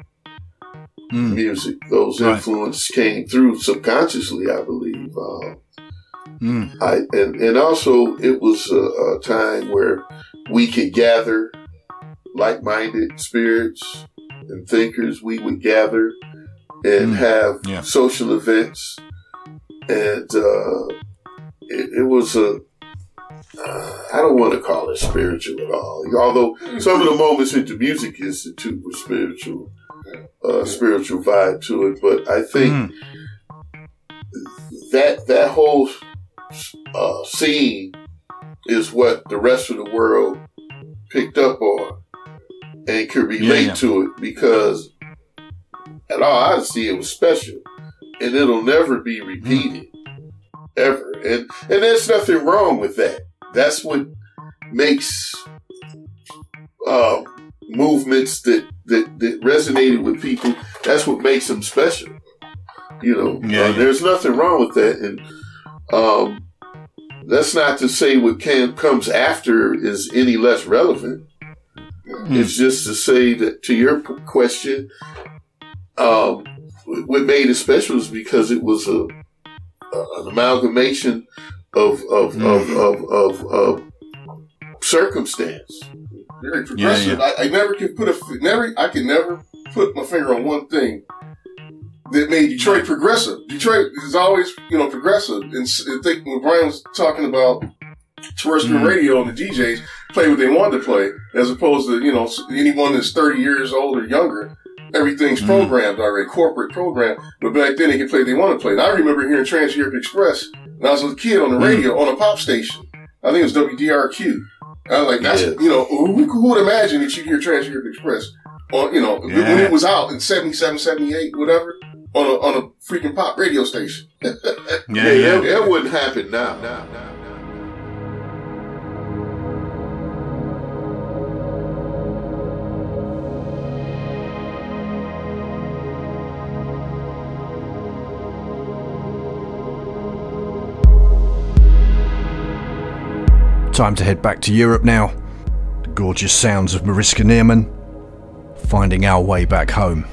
music. Those Right. influences came through subconsciously, I believe. Um, Mm. I and, and also it was a, a time where we could gather like-minded spirits and thinkers. We would gather and have social events, and uh, it, it was a. Uh, I don't want to call it spiritual at all. Although some of the moments at the Music Institute were spiritual, uh, spiritual vibe to it. But I think that that whole uh, scene is what the rest of the world picked up on and could relate yeah. to it because, at all honesty, it was special and it'll never be repeated ever. And and there's nothing wrong with that. That's what makes uh, movements that, that that resonated with people. That's what makes them special. You know, Yeah, Uh, there's nothing wrong with that. And um, that's not to say what can comes after is any less relevant. It's just to say that to your question, um, what made it special is because it was a, an amalgamation of of of, of, of, of circumstance. Very progressive. I, I never can put a never. I can never put my finger on one thing that made Detroit progressive. Detroit is always you know progressive. And I think when Brian was talking about terrestrial Mm-hmm. radio and the DJs play what they wanted to play, as opposed to you know anyone that's thirty years old or younger. Everything's Mm-hmm. programmed already, corporate program. But back then they could play what they want to play. And I remember hearing Trans Europe Express when I was a kid on the Mm-hmm. radio on a pop station. I think it was WDRQ. I was like, that's, Yeah. you know, who, who would imagine that you hear Trans Europe Express on, you know, when it was out in 77, 78, whatever, on a, on a freaking pop radio station. Yeah, That, that wouldn't happen now. now, now. Time to head back to Europe now. The gorgeous sounds of Mariska Neerman, finding our way back home.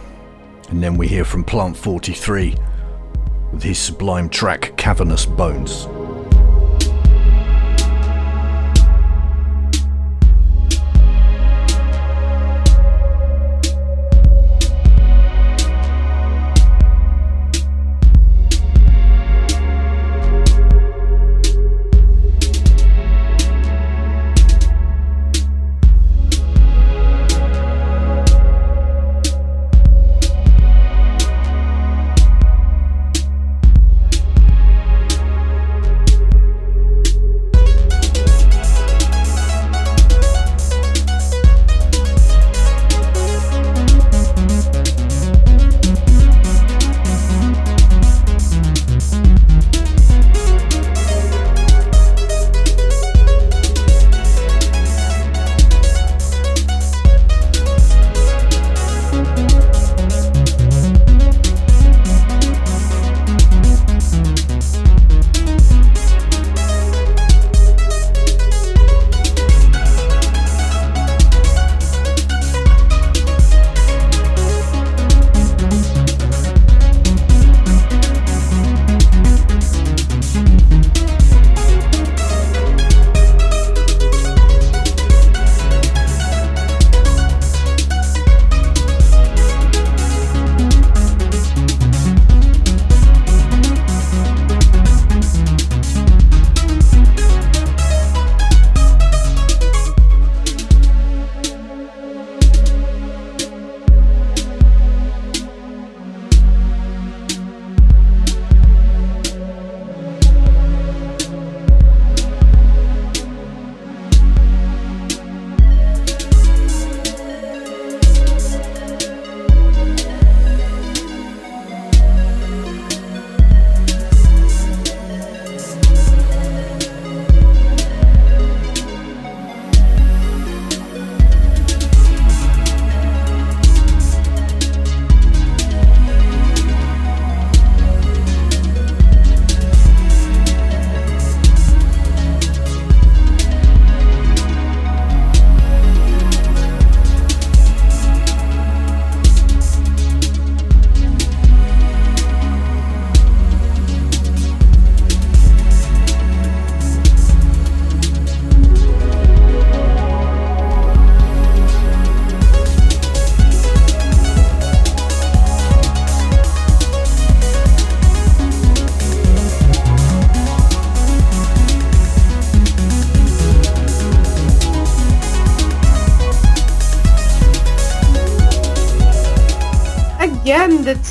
And then we hear from Plant 43 with his sublime track Cavernous Bones.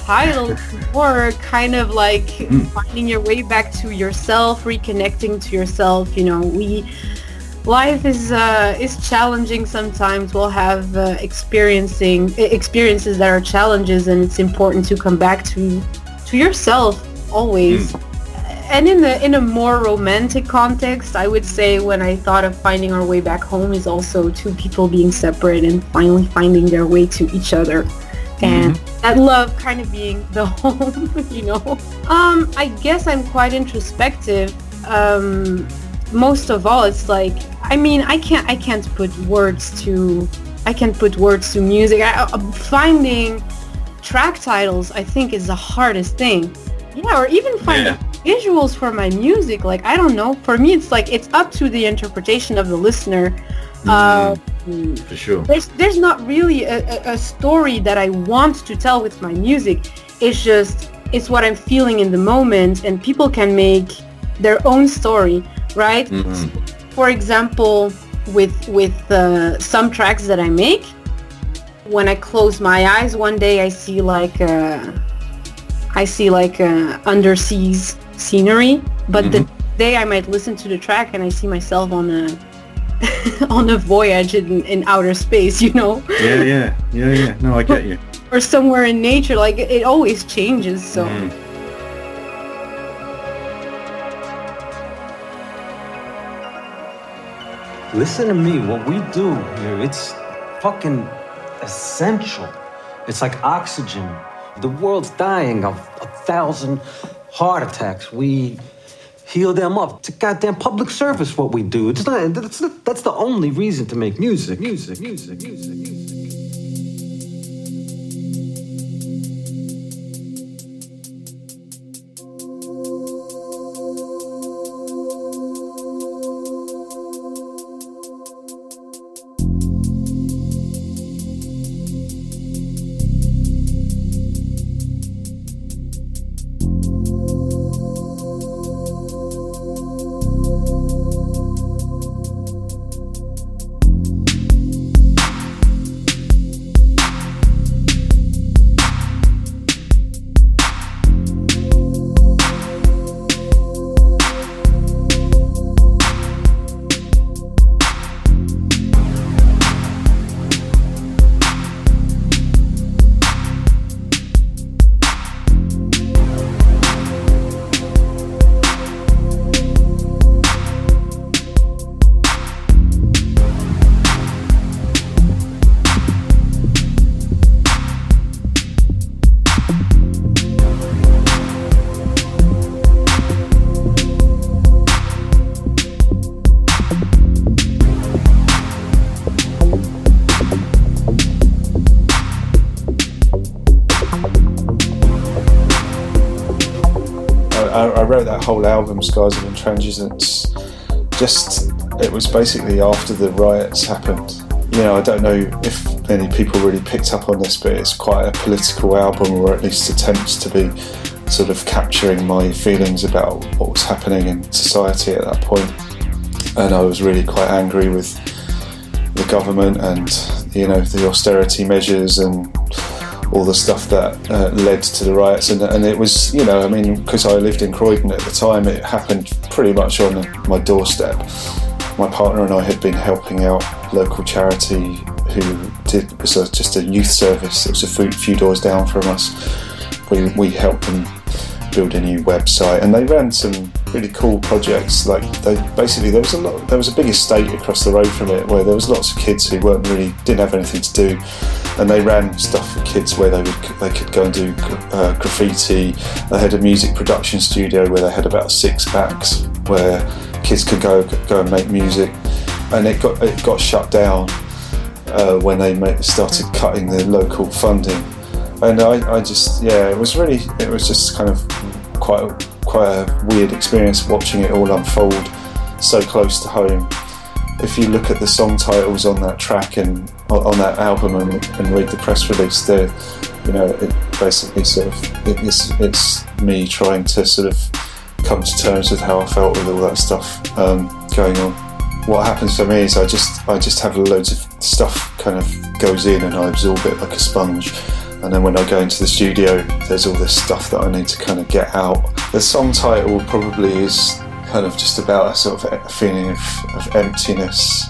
Title more kind of like finding your way back to yourself, reconnecting to yourself. You know, we life is uh, is challenging sometimes. We'll have uh, experiencing experiences that are challenges, and it's important to come back to to yourself always. And in the in a more romantic context, I would say when I thought of finding our way back home is also two people being separate and finally finding their way to each other. And that love kind of being the home, you know. Um, I guess I'm quite introspective. Um, most of all, it's like I mean, I can't I can't put words to I can't put words to music. I'm finding track titles, I think, is the hardest thing. Yeah, or even finding visuals for my music. Like I don't know. For me, it's like it's up to the interpretation of the listener. Uh, For sure. there's there's not really a, a, a story that I want to tell with my music. It's just it's what I'm feeling in the moment, and people can make their own story, right? For example, with with uh, some tracks that I make, when I close my eyes, one day I see like uh, I see like uh, underseas scenery, but the day I might listen to the track and I see myself on a on a voyage in, in outer space, you know, Yeah, yeah, yeah, yeah. No, I get you. or somewhere in nature. Like it, it always changes. So mm. Listen to me. What we do here, it's fucking essential. It's like oxygen. The world's dying of a thousand heart attacks. We heal them up. It's a goddamn public service what we do. It's not, that's, that's the only reason to make music. Music, music, music, music. Skies of Intransigence. Just, it was basically after the riots happened. You know, I don't know if many people really picked up on this, but it's quite a political album, or at least attempts to be sort of capturing my feelings about what was happening in society at that point. And I was really quite angry with the government and, you know, the austerity measures and all the stuff that uh, led to the riots. And, and it was, you know, I mean, because I lived in Croydon at the time, it happened pretty much on my doorstep. My partner and I had been helping out local charity who did was a, just a youth service. It was a few, few doors down from us. We we helped them build a new website, and they ran some really cool projects. Like they basically there was a lot, there was a big estate across the road from it where there was lots of kids who weren't really didn't have anything to do, and they ran stuff for kids where they would they could go and do uh, graffiti. They had a music production studio where they had about six backs where kids could go go and make music, and it got it got shut down uh, when they ma- started cutting the local funding. And I, I just yeah, it was really it was just kind of quite a, quite a weird experience watching it all unfold so close to home. If you look at the song titles on that track and on that album and, and read the press release, there, you know, it basically sort of it, it's it's me trying to sort of come to terms with how I felt with all that stuff um, going on. What happens for me is I just I just have loads of stuff kind of goes in and I absorb it like a sponge. And then when I go into the studio, there's all this stuff that I need to kind of get out. The song title probably is kind of just about a sort of feeling of, of emptiness,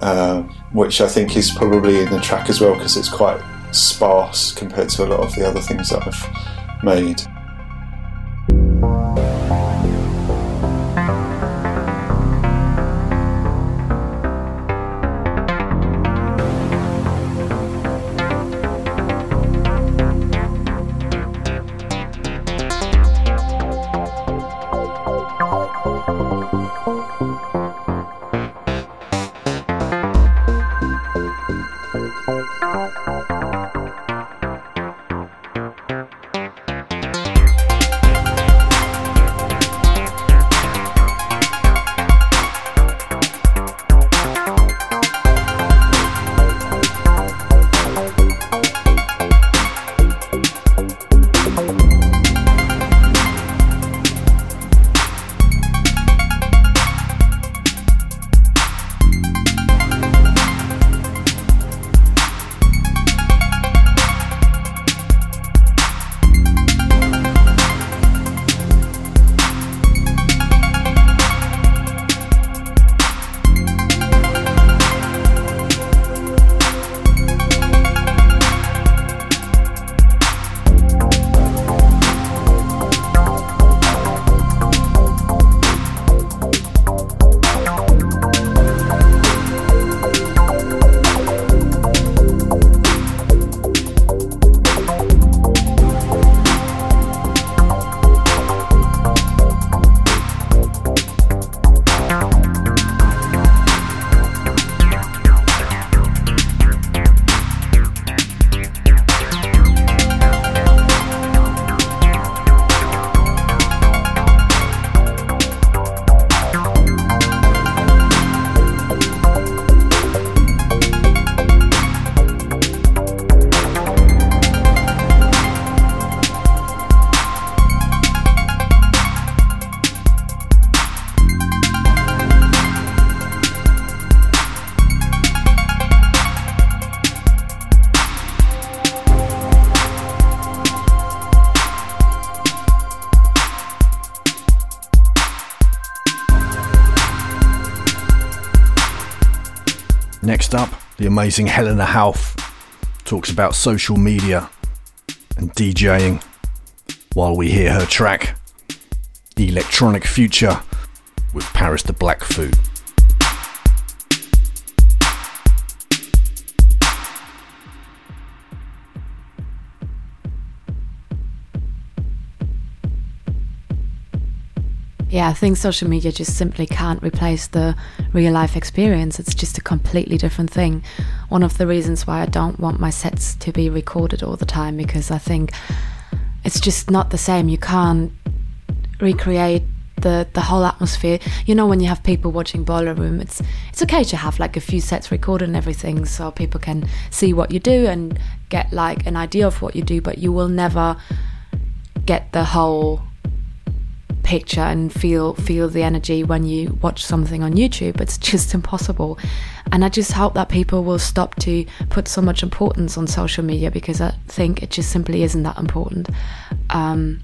um, which I think is probably in the track as well because it's quite sparse compared to a lot of the other things that I've made. Amazing Helena Hauff talks about social media and DJing while we hear her track, Electronic Future, with Paris the Black Fu. Yeah, I think social media just simply can't replace the real life experience. It's just a completely different thing. One of the reasons why I don't want my sets to be recorded all the time because I think it's just not the same. You can't recreate the the whole atmosphere. You know, when you have people watching Boiler Room, it's it's okay to have like a few sets recorded and everything, so people can see what you do and get like an idea of what you do. But you will never get the whole picture and feel feel the energy when you watch something on YouTube. It's just impossible. And I just hope that people will stop to put so much importance on social media because I think it just simply isn't that important. Um,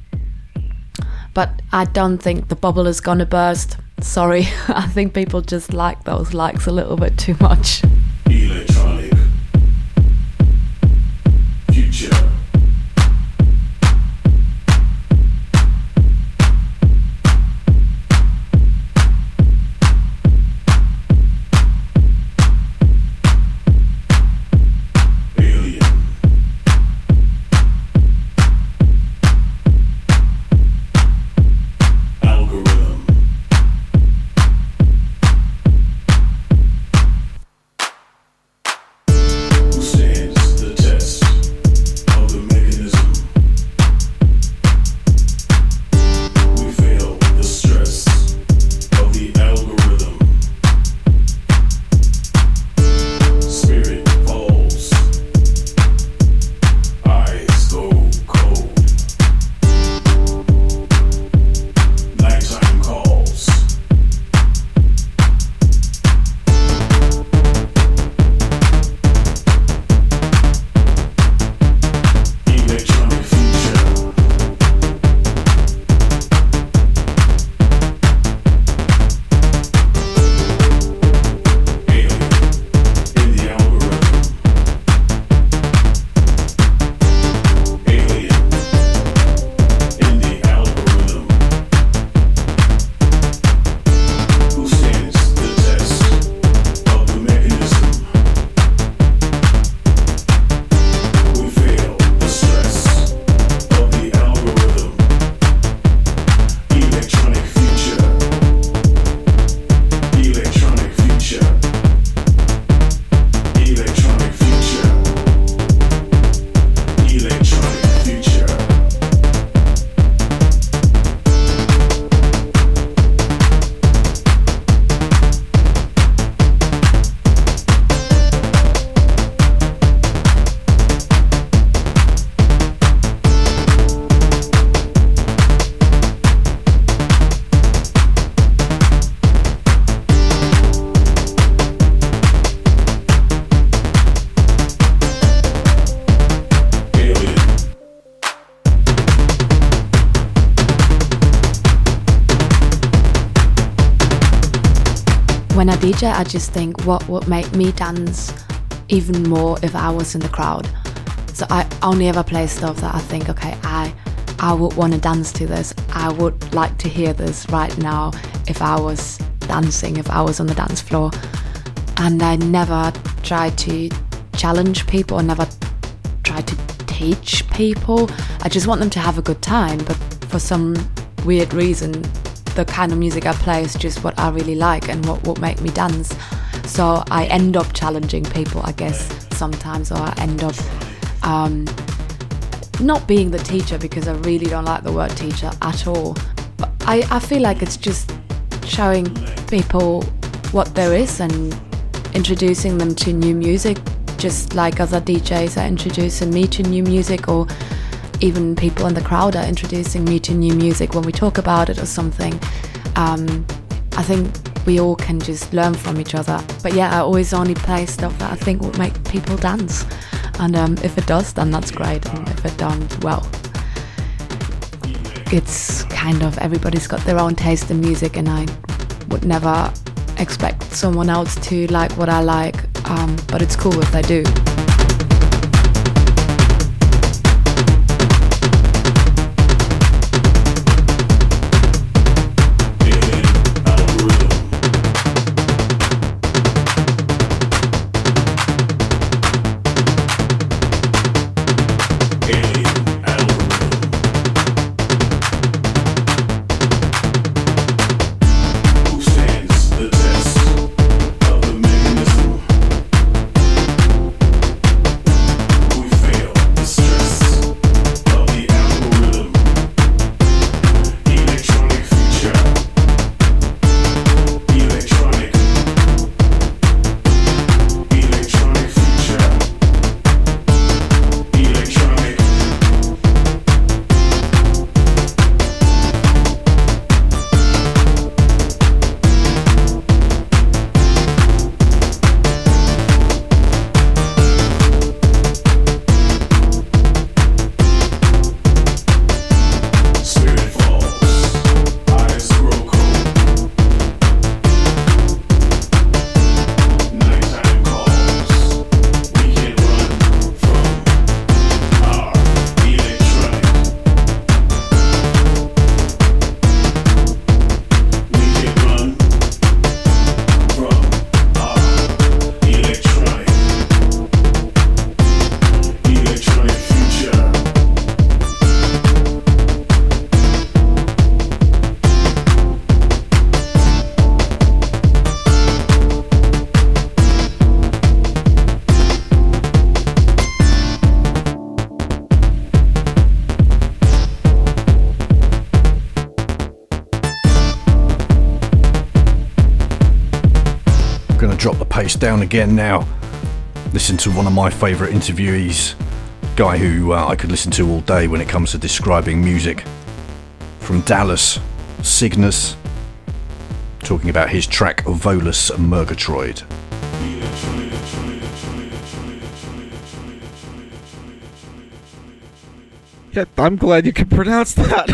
but I don't think the bubble is gonna burst. Sorry, I think people just like those likes a little bit too much. I just think what would make me dance even more if I was in the crowd. So I only ever play stuff that I think, okay, I I would want to dance to this. I would like to hear this right now if I was dancing, if I was on the dance floor. And I never try to challenge people, I never try to teach people. I just want them to have a good time, but for some weird reason, the kind of music I play is just what I really like and what will make me dance. So I end up challenging people, I guess, sometimes, or I end up um, not being the teacher because I really don't like the word teacher at all. But I, I feel like it's just showing people what there is and introducing them to new music, just like other DJs are introducing me to new music, or even people in the crowd are introducing me to new music when we talk about it or something. Um, I think we all can just learn from each other. But yeah, I always only play stuff that I think will make people dance. And um, if it does, then that's great. And if it don't, well, it's kind of everybody's got their own taste in music, and I would never expect someone else to like what I like. Um, but it's cool if they do. Down again now. Listen to one of my favourite interviewees, guy who uh, I could listen to all day when it comes to describing music. From Dallas, Cygnus, talking about his track Volus Murgatroyd. Yeah, I'm glad you can pronounce that.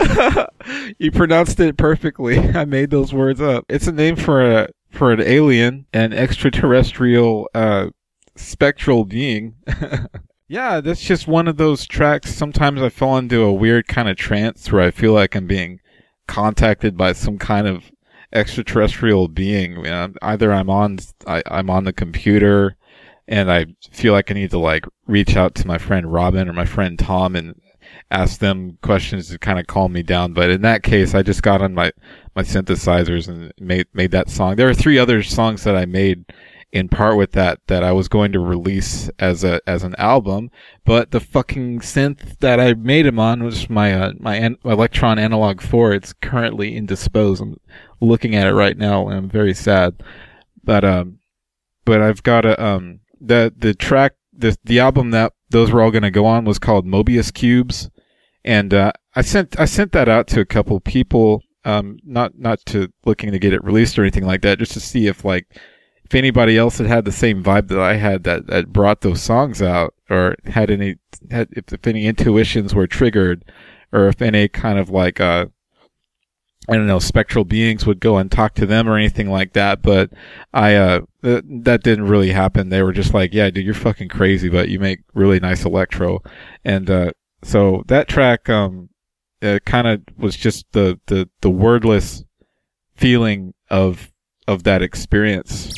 you pronounced it perfectly. I made those words up. It's a name for a for an alien, an extraterrestrial, uh, spectral being. yeah, that's just one of those tracks. Sometimes I fall into a weird kind of trance where I feel like I'm being contacted by some kind of extraterrestrial being. You know, either I'm on, I, I'm on the computer and I feel like I need to like reach out to my friend Robin or my friend Tom and ask them questions to kind of calm me down. But in that case, I just got on my, my synthesizers and made, made that song. There are three other songs that I made in part with that, that I was going to release as a, as an album. But the fucking synth that I made them on was my, uh, my, an- Elektron Analog 4. It's currently indisposed. I'm looking at it right now and I'm very sad. But, um, but I've got a, um, the, the track, the, the album that those were all going to go on was called Mobius Cubes. And uh, I sent I sent that out to a couple people, um, not not to looking to get it released or anything like that, just to see if like if anybody else had had the same vibe that I had that that brought those songs out, or had any had if, if any intuitions were triggered, or if any kind of like uh I don't know, spectral beings would go and talk to them or anything like that. But I, uh, th- that didn't really happen. They were just like, yeah, dude, you're fucking crazy, but you make really nice electro. And, uh, so that track, um, kind of was just the, the, the wordless feeling of, of that experience.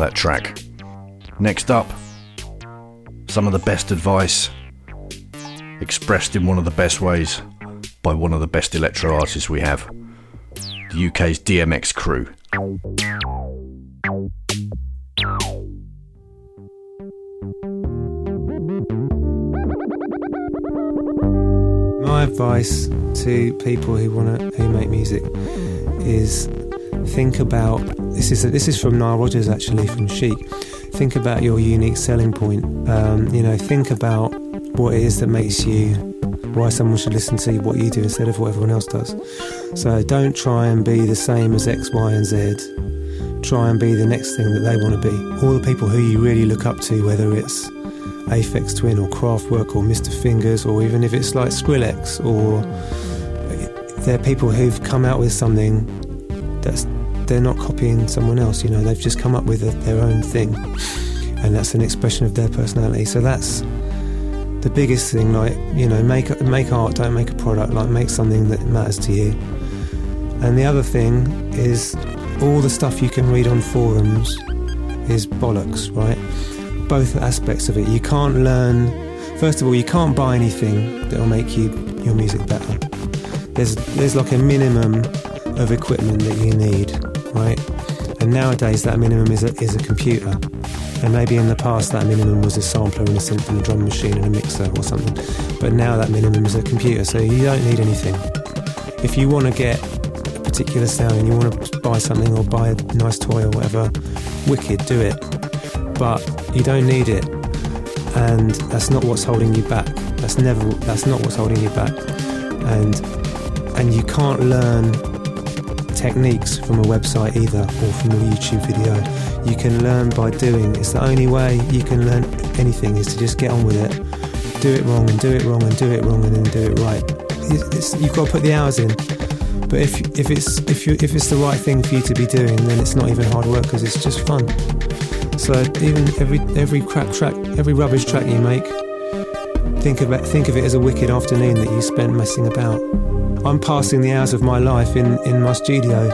that track. Next up, some of the best advice expressed in one of the best ways by one of the best electro artists we have, the UK's DMX Krew. My advice to people who want to who make music is think about this is this is from Nile Rodgers actually from Chic. Think about your unique selling point. Um, you know, think about what it is that makes you why someone should listen to what you do instead of what everyone else does. So don't try and be the same as X, Y, and Z. Try and be the next thing that they want to be. All the people who you really look up to, whether it's Aphex Twin or Kraftwerk or Mr. Fingers, or even if it's like Skrillex, or they're people who've come out with something that's they're not copying someone else. You know, they've just come up with a, their own thing, and that's an expression of their personality. So that's the biggest thing. Like you know, make make art, don't make a product. Like make something that matters to you. And the other thing is all the stuff you can read on forums is bollocks, right? Both aspects of it. You can't learn. First of all, you can't buy anything that'll make you your music better. There's there's like a minimum of equipment that you need, right? And nowadays that minimum is a, is a computer. And maybe in the past that minimum was a sampler and a synth and a drum machine and a mixer or something. But now that minimum is a computer, so you don't need anything. If you want to get a particular sound and you want to buy something or buy a nice toy or whatever, wicked, do it. But you don't need it. And that's not what's holding you back. That's never that's not what's holding you back. And and you can't learn techniques from a website either or from a YouTube video. You can learn by doing. It's the only way you can learn anything is to just get on with it. Do it wrong and do it wrong and do it wrong and then do it right. It's, you've got to put the hours in. But if if it's if you if it's the right thing for you to be doing, then it's not even hard work because it's just fun. So even every every crap track, every rubbish track you make, think about think of it as a wicked afternoon that you spent messing about. I'm passing the hours of my life in, in my studio,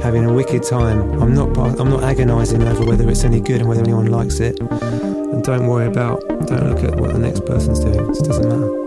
having a wicked time. I'm not I'm not agonising over whether it's any good and whether anyone likes it. And don't worry about don't look at what the next person's doing. It doesn't matter.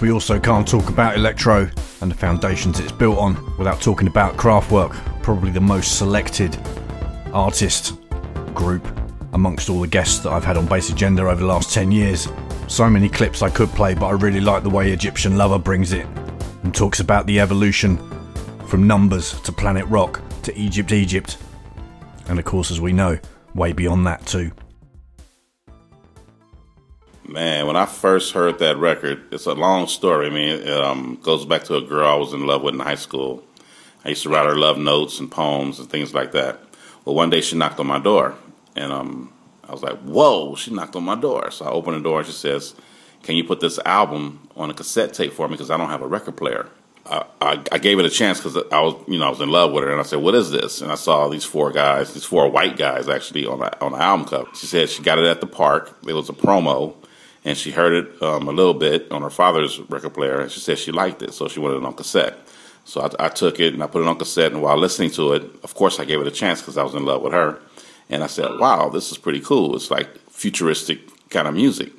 We also can't talk about electro and the foundations it's built on, without talking about Kraftwerk, probably the most selected artist group amongst all the guests that I've had on Bass Agenda over the last 10 years. So many clips I could play, but I really like the way Egyptian Lover brings it and talks about the evolution from numbers to planet rock to Egypt, Egypt, and of course, as we know, way beyond that too. Man, when I first heard that record, it's a long story. I mean, it um, goes back to a girl I was in love with in high school. I used to write her love notes and poems and things like that. Well, one day she knocked on my door, and um, I was like, "Whoa!" She knocked on my door, so I opened the door and she says, "Can you put this album on a cassette tape for me? Because I don't have a record player." I, I, I gave it a chance because I was, you know, I was in love with her, and I said, "What is this?" And I saw these four guys, these four white guys, actually on the, on the album cover. She said she got it at the park. It was a promo, and she heard it um, a little bit on her father's record player, and she said she liked it, so she wanted it on cassette. So I, I took it and I put it on cassette, and while listening to it, of course, I gave it a chance because I was in love with her, and I said, "Wow, this is pretty cool. It's like futuristic kind of music."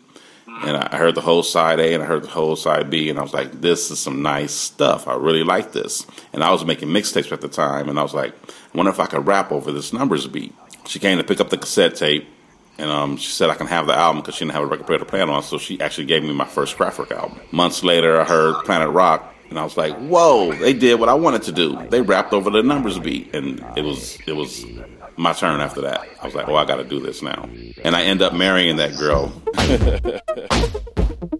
And I heard the whole side A and I heard the whole side B, and I was like, "This is some nice stuff. I really like this." And I was making mixtapes at the time, and I was like, "I wonder if I could rap over this numbers beat." She came to pick up the cassette tape, and um, she said I can have the album because she didn't have a record player to play it on. So she actually gave me my first Kraftwerk album. Months later, I heard Planet Rock, and I was like, "Whoa!" They did what I wanted to do. They rapped over the numbers beat, and it was it was my turn after that. I was like, "Oh, I got to do this now," and I end up marrying that girl.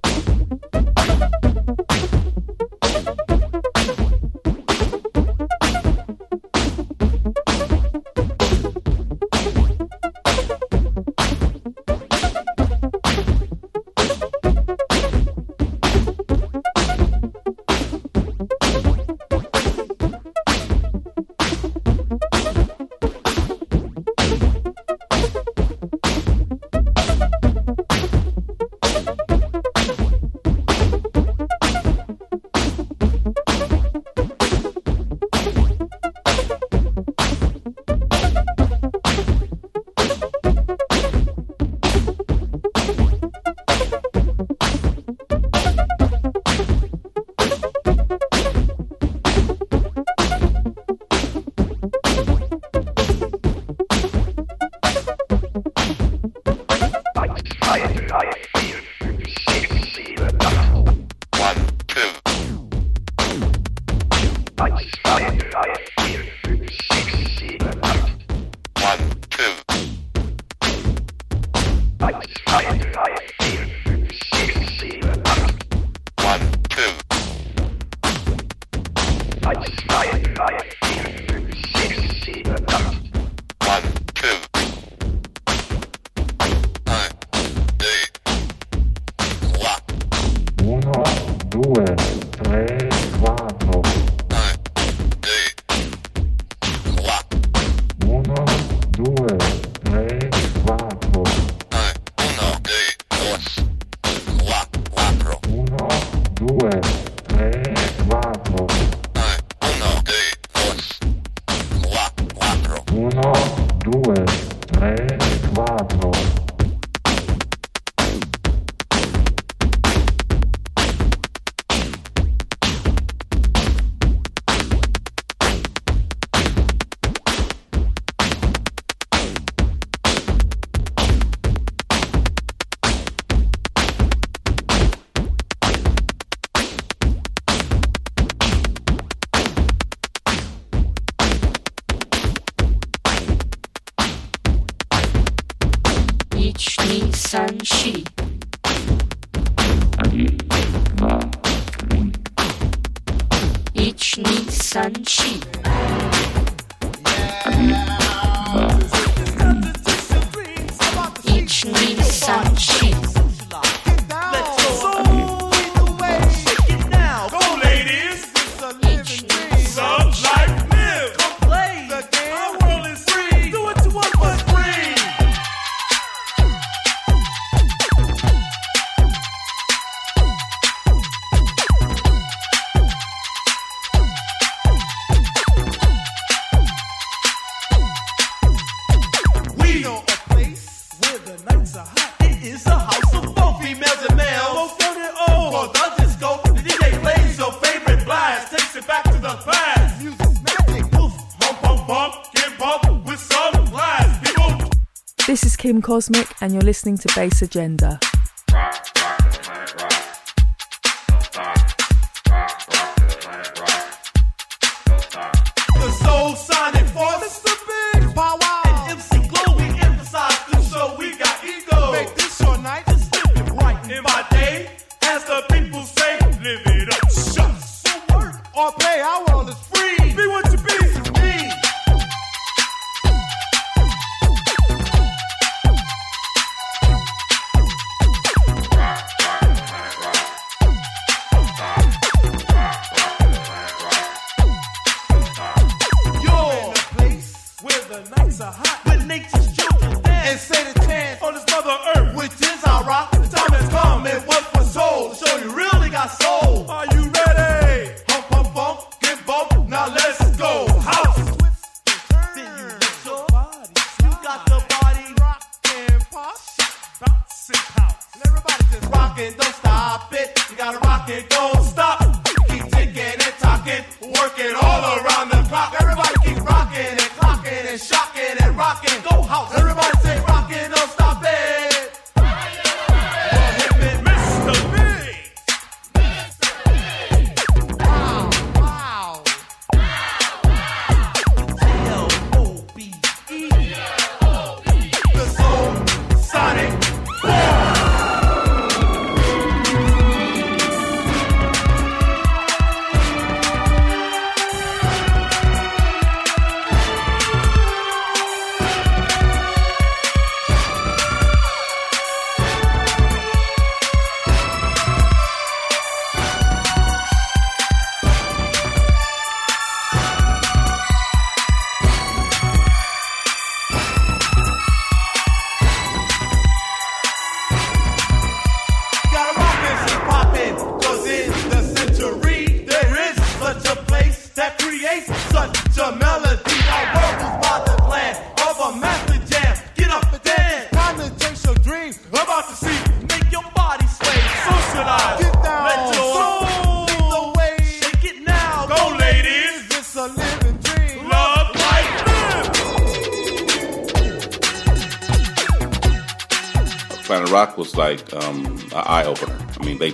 Cosmic, and you're listening to Bass Agenda.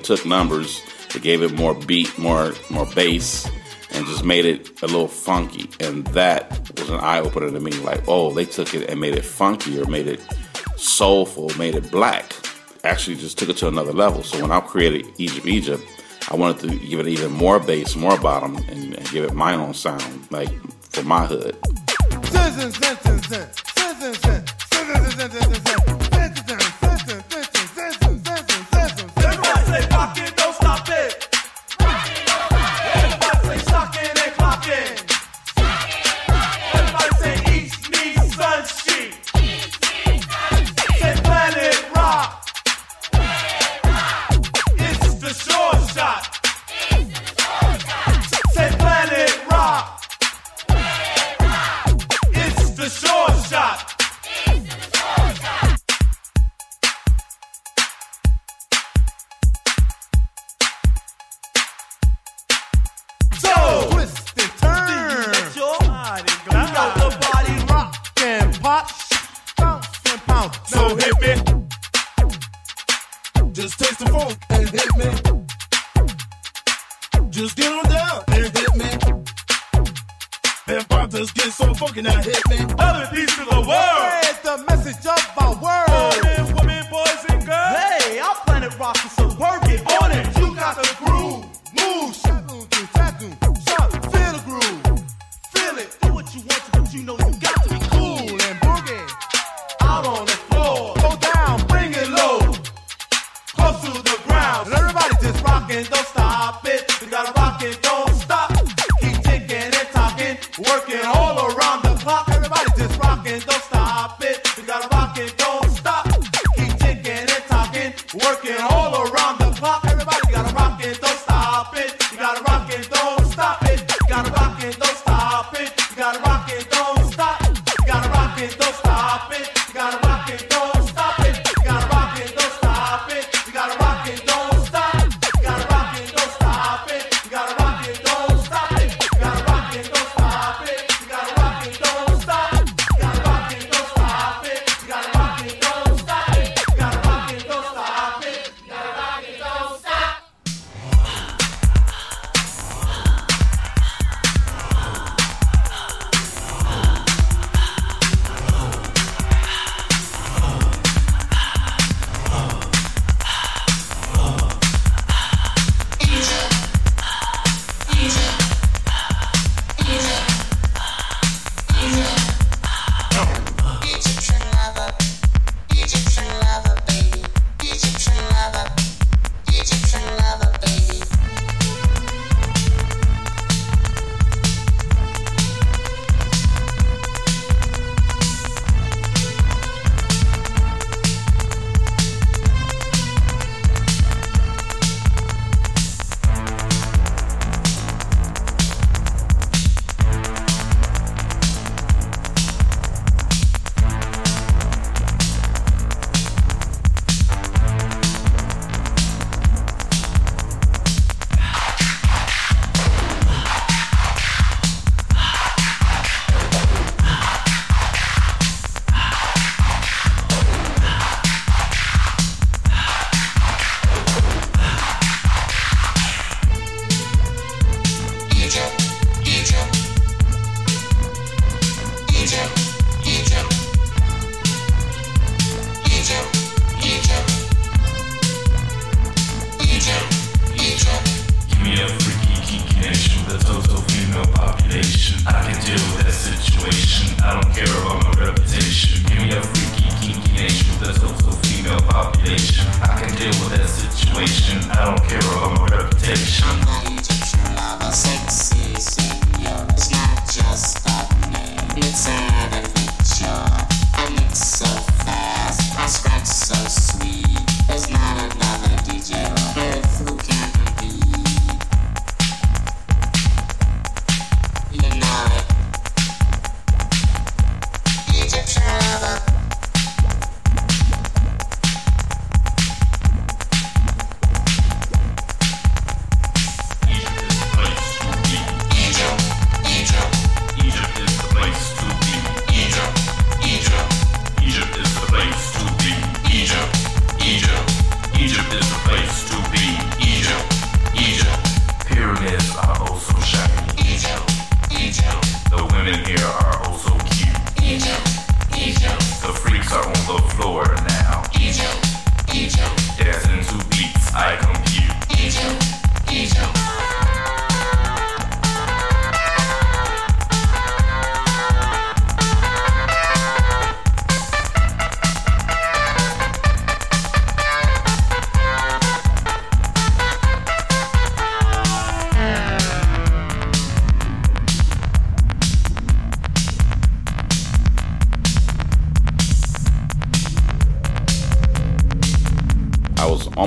took numbers, it gave it more beat, more more bass, and just made it a little funky. And that was an eye opener to me. Like, oh, they took it and made it funkier, made it soulful, made it black. Actually, just took it to another level. So when I created Egypt, Egypt, I wanted to give it even more bass, more bottom, and, and give it my own sound, like for my hood.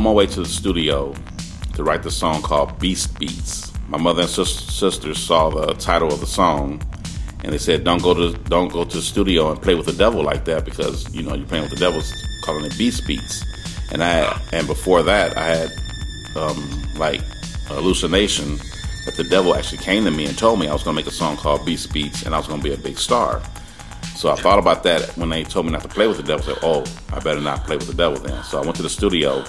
My way to the studio to write the song called Beast Beats. My mother and sis- sisters saw the title of the song, and they said, "Don't go to don't go to the studio and play with the devil like that because you know you're playing with the devil, calling it Beast Beats." And I and before that, I had um, like a hallucination that the devil actually came to me and told me I was going to make a song called Beast Beats and I was going to be a big star. So I thought about that when they told me not to play with the devil. I said, "Oh, I better not play with the devil then." So I went to the studio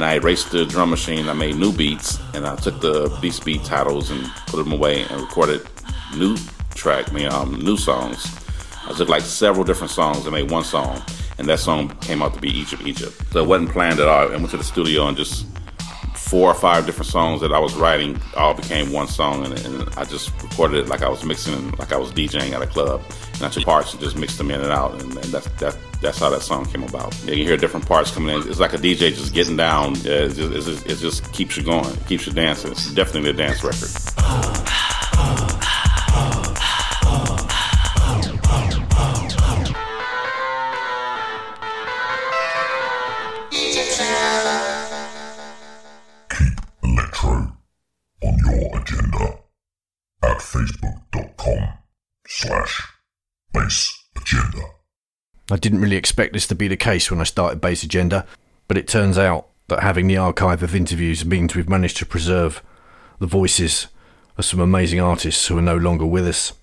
and I erased the drum machine. I made new beats and I took the Beast Beat titles and put them away and recorded new track, I mean, um, new songs. I took like several different songs and made one song, and that song came out to be Egypt, Egypt. So it wasn't planned at all. I went to the studio and just four or five different songs that I was writing all became one song, and, and, I just recorded it like I was mixing, like I was DJing at a club, and I took parts and just mixed them in and out, and, and that's that, that's how that song came about. You can hear different parts coming in. It's like a DJ just getting down. It just, it just, it just keeps you going, keeps you dancing. It's definitely a dance record. Didn't really expect this to be the case when I started Bass Agenda, but it turns out that having the archive of interviews means we've managed to preserve the voices of some amazing artists who are no longer with us.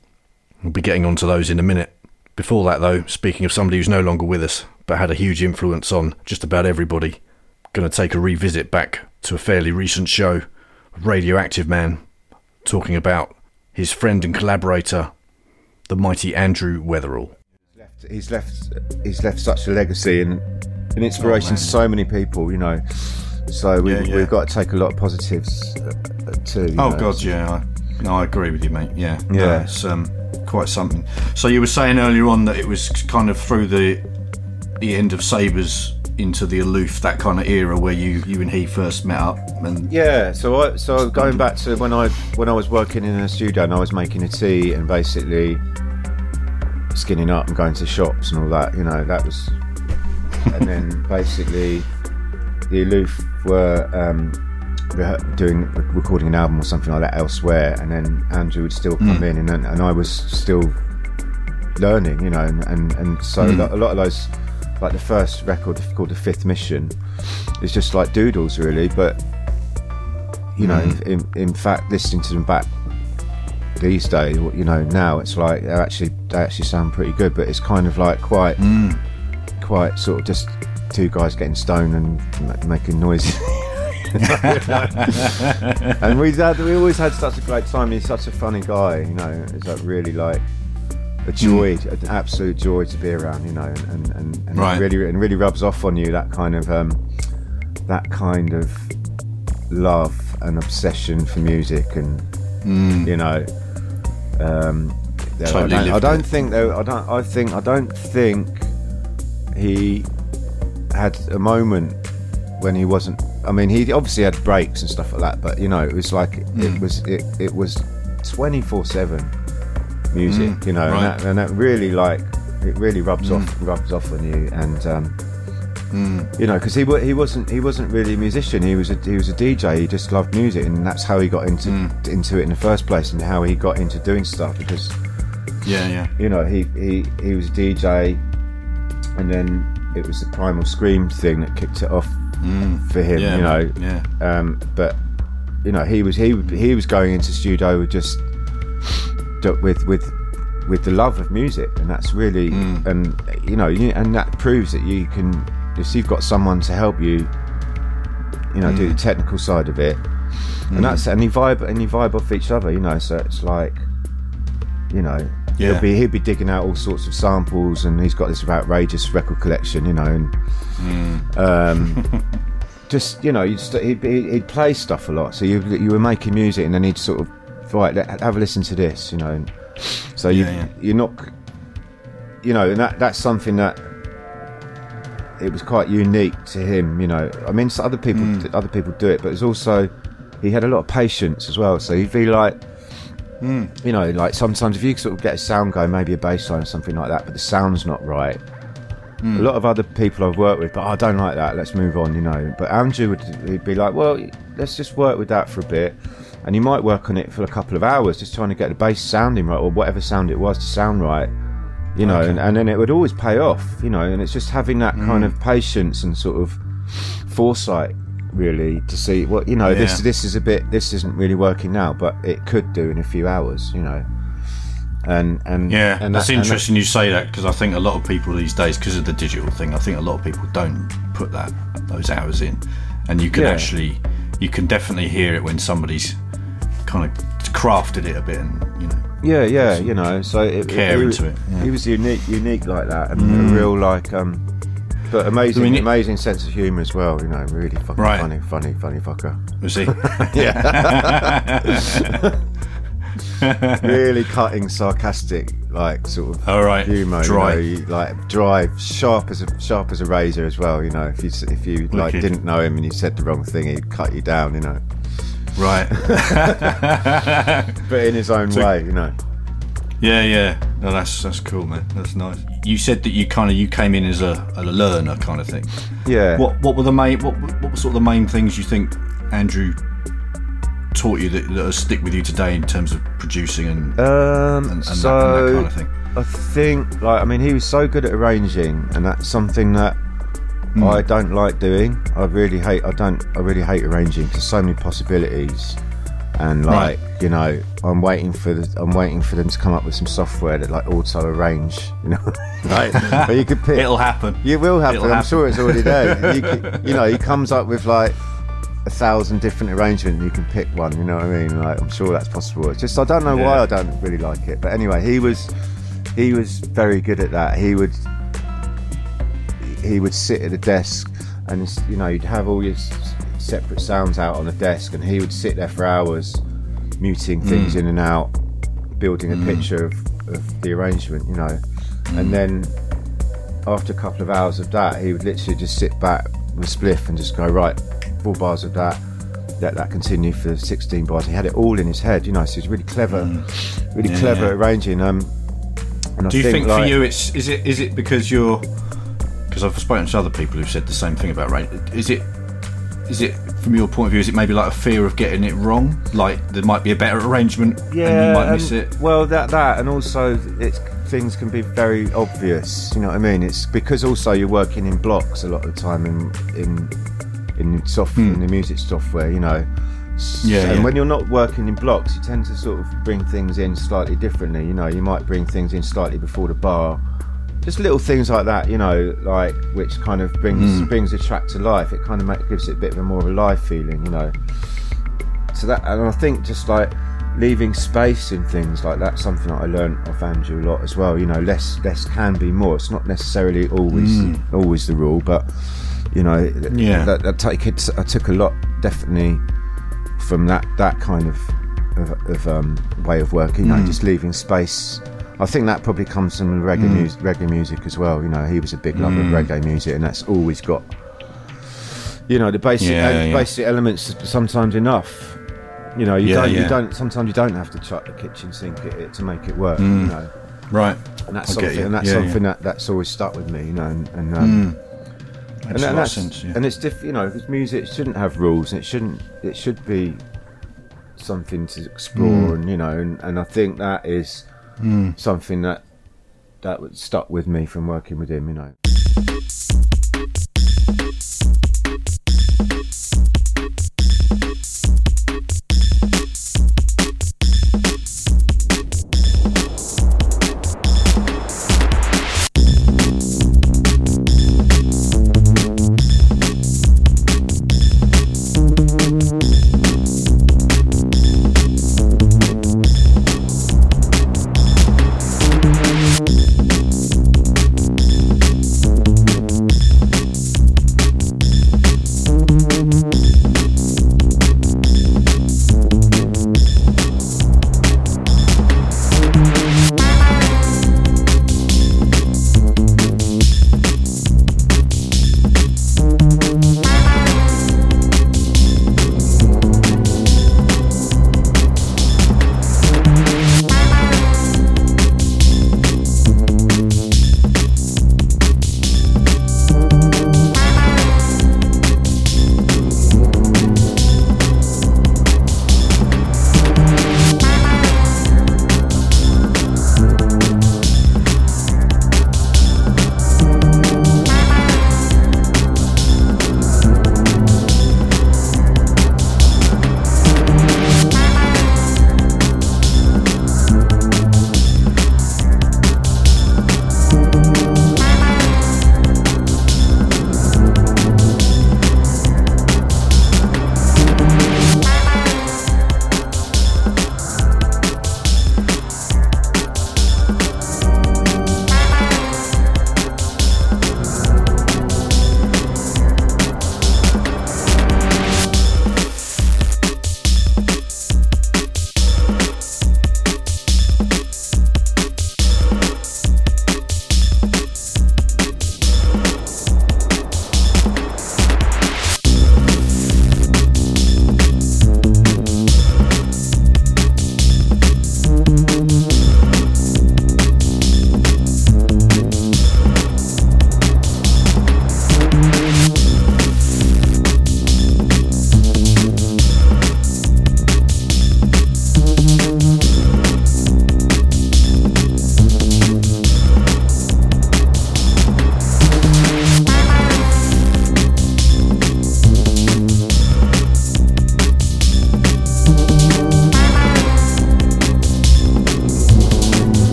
We'll be getting onto those in a minute. Before that, though, speaking of somebody who's no longer with us, but had a huge influence on just about everybody, going to take a revisit back to a fairly recent show Radioactive Man, talking about his friend and collaborator, the mighty Andrew Weatherall. He's left he's left such a legacy and an inspiration Oh, to so many people you know so we, Yeah, yeah. we've got to take a lot of positives uh, uh, too Oh know. God, yeah. I, no, I agree with you, mate. Yeah, Yeah. No, it's um, quite something. So you were saying earlier on that it was kind of through the the end of Sabres into the aloof, that kind of era where you you and he first met up, and yeah so I, so going back to when I when I was working in a studio and I was making a tea and basically skinning up and going to shops and all that you know that was and then basically the aloof were um, doing recording an album or something like that elsewhere and then Andrew would still come Mm. in and, and I was still learning you know and, and, and so a, Mm. lot, a lot of those like the first record called the fifth mission is just like doodles really but you know Mm. in, in fact listening to them back these days you know now it's like they actually they actually sound pretty good but it's kind of like quite Mm. quite sort of just two guys getting stoned and making noises and we had we always had such a great time he's such a funny guy you know it's like really like a joy Mm. an absolute joy to be around you know and and, and, and Right. really and really rubs off on you that kind of um that kind of love and obsession for music and Mm. you know um Totally I don't, I don't think though. I don't I think I don't think he had a moment when he wasn't I mean he obviously had breaks and stuff like that but you know it was like Mm. it was it, it was 24/7 music Mm, you know right. and, that, and that really like it really rubs Mm. off rubs off on you and um Mm. you know because he he wasn't he wasn't really a musician he was a he was a DJ he just loved music and that's how he got into Mm. into it in the first place and how he got into doing stuff because yeah, yeah, you know he he he was a DJ and then it was the primal scream thing that kicked it off Mm. for him Yeah, you know yeah. um but you know he was he he was going into studio with just with with with the love of music and that's really Mm. and you know, and that proves that you can if you've got someone to help you you know do the Mm. technical side of it Mm. and that's and you vibe and you vibe off each other you know so it's like you know Yeah. he'll be he'll be digging out all sorts of samples and he's got this outrageous record collection you know and Mm. um, just you know he'd, be- he'd play stuff a lot so you you were making music and then he'd sort of right let, have a listen to this you know and so you Yeah, yeah. you're not you know and that that's something that it was quite unique to him you know I mean other people Mm. other people do it but it's also he had a lot of patience as well so he'd be like Mm. you know, like sometimes if you sort of get a sound going, maybe a bass line or something like that, but the sound's not right, a lot of other people I've worked with, but I don't like that. Let's move on, you know. But Andrew would he'd be like, well, let's just work with that for a bit, and you might work on it for a couple of hours, just trying to get the bass sounding right or whatever sound it was to sound right, you know. Okay. And, and then it would always pay off, you know. And it's just having that kind Mm. of patience and sort of foresight, really, to see what you know. This Yeah. this is a bit. This isn't really working now, but it could do in a few hours, you know. And and Yeah, and that's that- and that- interesting you say that because I think a lot of people these days, because of the digital thing, I think a lot of people don't put that those hours in, and you can Yeah. actually, you can definitely hear it when somebody's kind of crafted it a bit, and you know. Yeah, yeah, you know. So it, care he, into it, yeah. He was unique, unique like that, and Mm. a real like, um, but amazing, I mean, amazing sense of humour as well. You know, really fucking Right. funny, funny, funny fucker. Was he? yeah. really cutting, sarcastic, like sort of All right, humour. dry. you know, like dry, sharp as a sharp as a razor as well. You know, if you if you like Wicked. didn't know him and you said the wrong thing, he'd cut you down. You know. Right. but in his own So- way, you know. Yeah, yeah. No, that's that's cool, man. That's nice. You said that you kind of you came in as a, a learner kind of thing. Yeah. What what were the main what what were sort of the main things you think Andrew taught you that, that stick with you today in terms of producing and Um, and, and, so that, and that kind of thing? I think, like, I mean, he was so good at arranging, and that's something that Hmm. I don't like doing. I really hate. I don't. I really hate arranging because so many possibilities, and like, Right. you know, I'm waiting for the. I'm waiting for them to come up with some software that like auto arrange. You know, right? but you could pick. It'll happen. It will happen. It'll I'm happen. sure it's already there. you, could, you know, he comes up with like a thousand different arrangements. You can pick one. You know what I mean? Like, I'm sure that's possible. It's just I don't know why I don't really like it. But anyway, he was he was very good at that. He would he would sit at a desk and you know you'd have all your separate sounds out on the desk, and he would sit there for hours muting things Mm. in and out, building a Mm. picture of, of the arrangement. You know, and then after a couple of hours of that, he would literally just sit back with a spliff and just go, right, four bars of that, let that continue for 16 bars. He had it all in his head, you know, so he's really clever, really Mm. Yeah, clever yeah. at arranging. Um, and I Do you think, like, for you it's is it is it because you're because I've spoken to other people who've said the same thing about rate. Is it is it from your point of view? Is it maybe like a fear of getting it wrong? Like there might be a better arrangement and you might miss um, it. Well, that that, and also it's things can be very obvious. You know what I mean? It's because also you're working in blocks a lot of the time in in in soft in the music software. You know. S- Hmm. Yeah, and when you're not working in blocks, you tend to sort of bring things in slightly differently. You know, you might bring things in slightly before the bar, just little things like that. You know, like which kind of brings Mm. brings a track to life. It kind of make, gives it a bit of a more of a live feeling. You know so that and I think just like leaving space in things like that something that I learned off Andrew a lot as well you know less less can be more it's not necessarily always Mm. always the rule but you know Yeah. that, that take it I took a lot definitely from that that kind of of, of um, way of working you know Mm. just leaving space I think that probably comes from reggae, Mm. music, reggae music as well. You know, he was a big lover Mm. of reggae music, and that's always got, you know, the basic Yeah, el- yeah. basic elements sometimes enough. You know, you Yeah, don't, you don't. Sometimes you don't have to chuck the kitchen sink at it to make it work. Mm. You know, Right. and that's something, and that's something that that's always stuck with me. You know, and, and um, Mm. and, Makes a that's sense, yeah. and it's diff, you know, because music shouldn't have rules. And it shouldn't. It should be something to explore, Mm. and you know, and, and I think that is Mm. something that that was stuck with me from working with him. You know.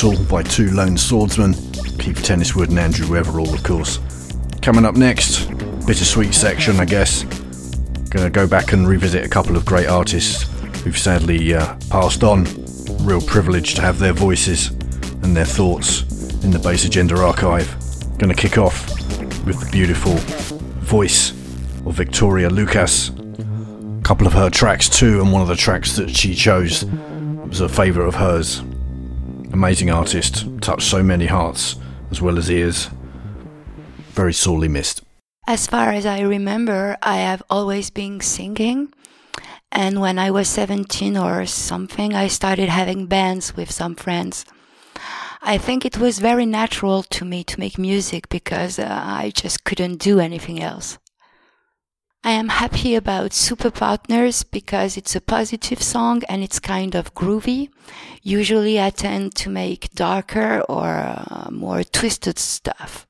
By two lone swordsmen, Keith Tenniswood and Andrew Weatherall, of course. Coming up next, bittersweet section, I guess. Gonna go back and revisit a couple of great artists who've sadly uh, passed on. Real privilege to have their voices and their thoughts in the Bass Agenda archive. Gonna kick off with the beautiful voice of Victoria Lucas. A couple of her tracks too, and one of the tracks that she chose was a favourite of hers. Amazing artist, touched so many hearts as well as ears. Very sorely missed. As far as I remember, I have always been singing. And when I was 17 or something, I started having bands with some friends. I think it was very natural to me to make music because uh, I just couldn't do anything else. I am happy about Superpartners because it's a positive song and it's kind of groovy. Usually I tend to make darker or uh, more twisted stuff.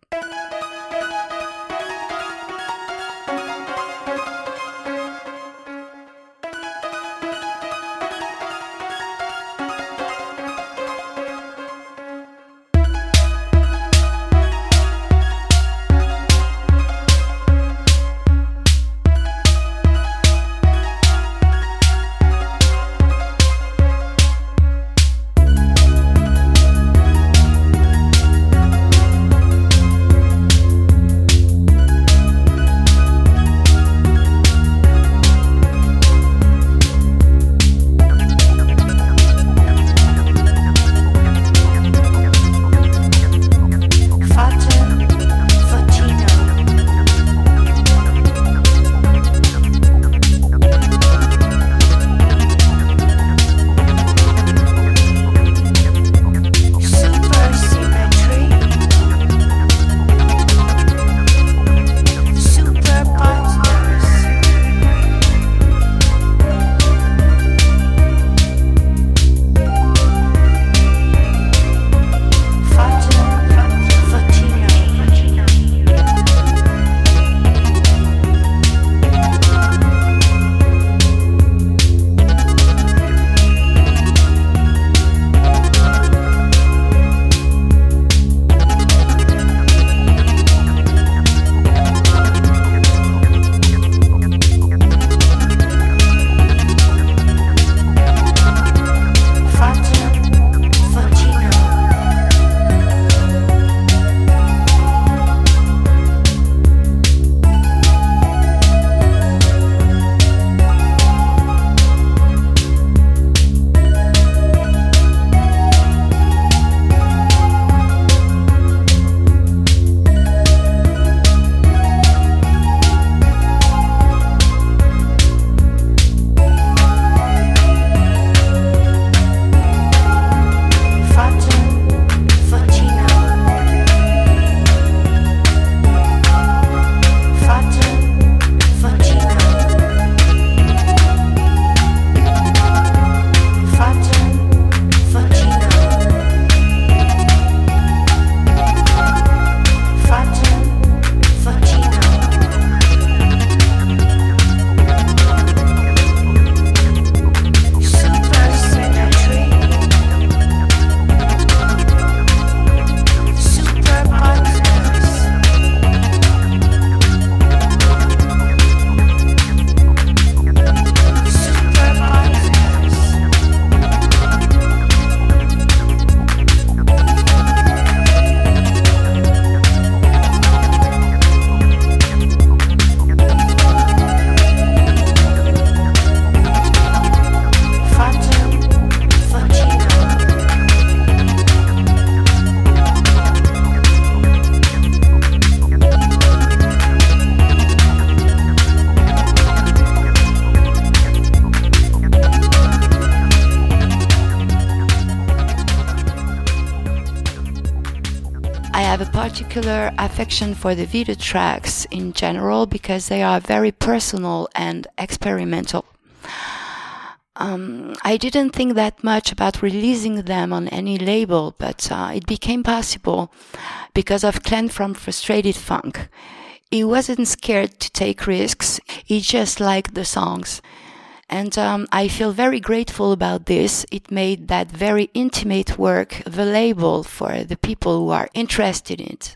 Particular affection for the Vita tracks in general because they are very personal and experimental. Um, I didn't think that much about releasing them on any label, but uh, it became possible because of Glenn from Frustrated Funk. He wasn't scared to take risks, he just liked the songs. And um, I feel very grateful about this. It made that very intimate work available for the people who are interested in it.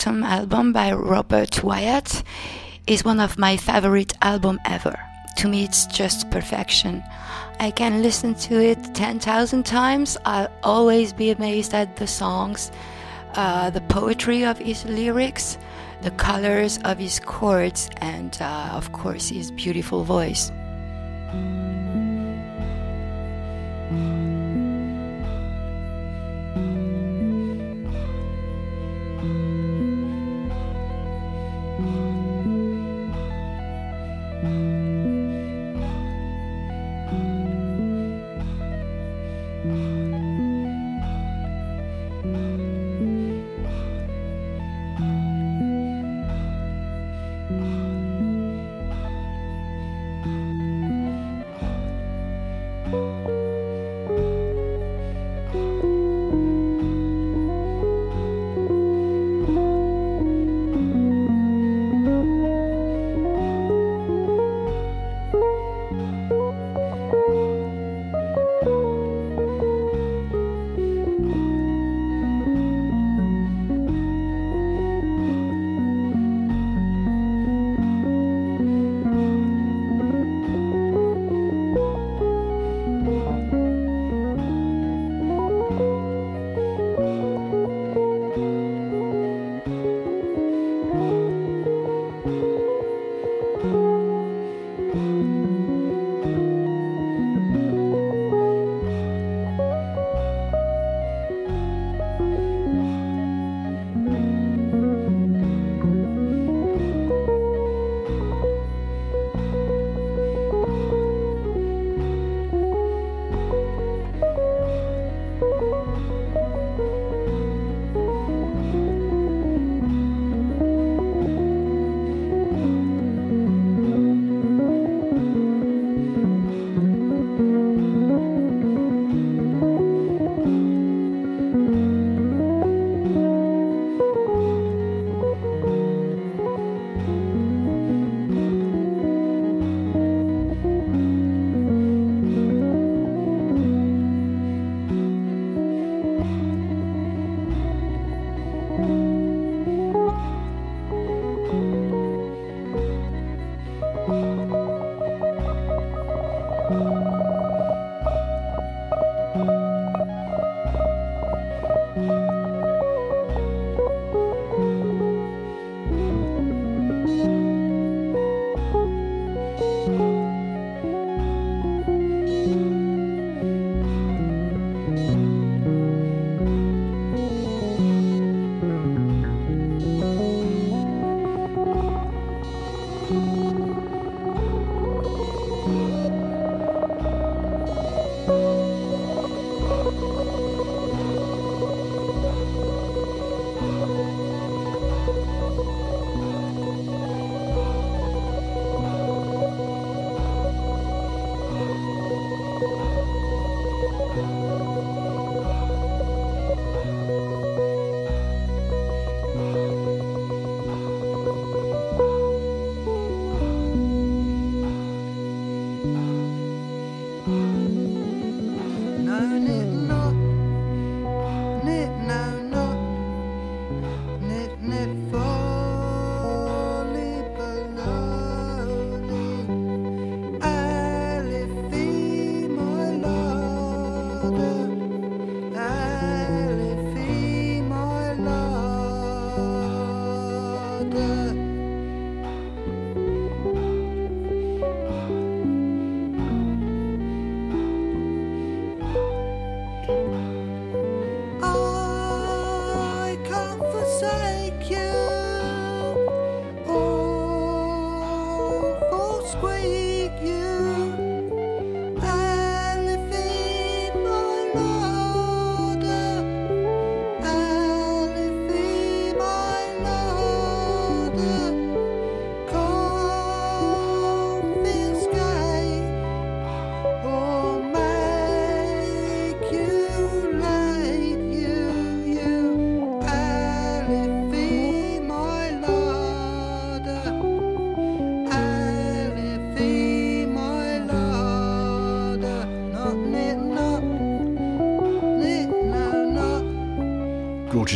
Bottom album by Robert Wyatt is one of my favorite album ever. To me, it's just perfection. I can listen to it 10,000 times. I'll always be amazed at the songs, uh, the poetry of his lyrics, the colors of his chords, and uh, of course, his beautiful voice.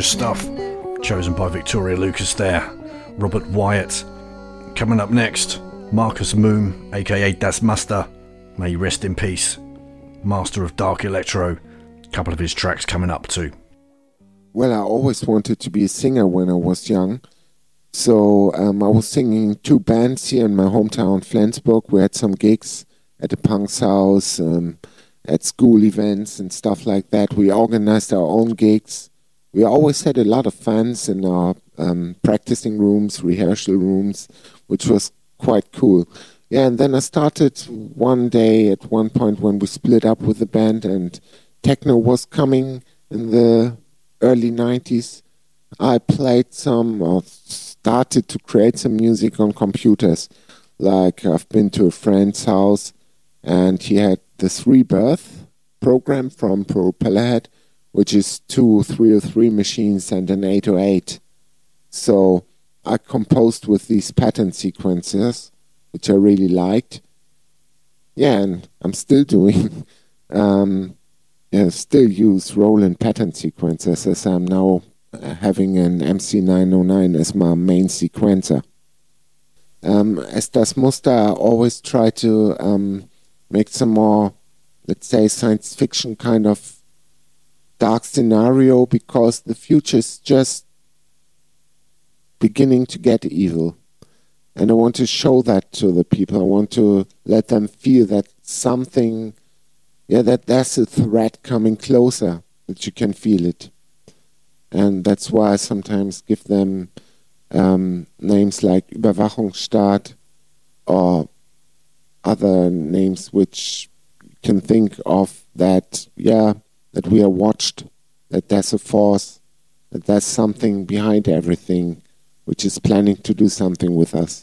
Stuff. Chosen by Victoria Lucas there. Robert Wyatt. Coming up next, Marcus Moon, aka Das Muster. May he rest in peace. Master of Dark Electro. Couple of his tracks coming up too. Well, I always wanted to be a singer when I was young. So um, I was singing two bands here in my hometown, Flensburg. We had some gigs at the Punk's house, um, at school events and stuff like that. We organized our own gigs. We always had a lot of fans in our um, practicing rooms, rehearsal rooms, which was quite cool. Yeah, and then I started one day at one point when we split up with the band and techno was coming in the early 90s. I played some or started to create some music on computers. Like I've been to a friend's house and he had this ReBirth program from Propellerhead, which is two 303 machines and an 808. So I composed with these pattern sequences, which I really liked. Yeah, and I'm still doing. Um, yeah, still use Roland pattern sequences as I'm now uh, having an MC909 as my main sequencer. Um, as Das Muster, I always try to um, make some more, let's say, science fiction kind of dark scenario because the future is just beginning to get evil. And I want to show that to the people. I want to let them feel that something, yeah, that there's a threat coming closer, that you can feel it. And that's why I sometimes give them um, names like Überwachungsstaat or other names which can think of that, yeah, that we are watched, that there's a force, that there's something behind everything which is planning to do something with us.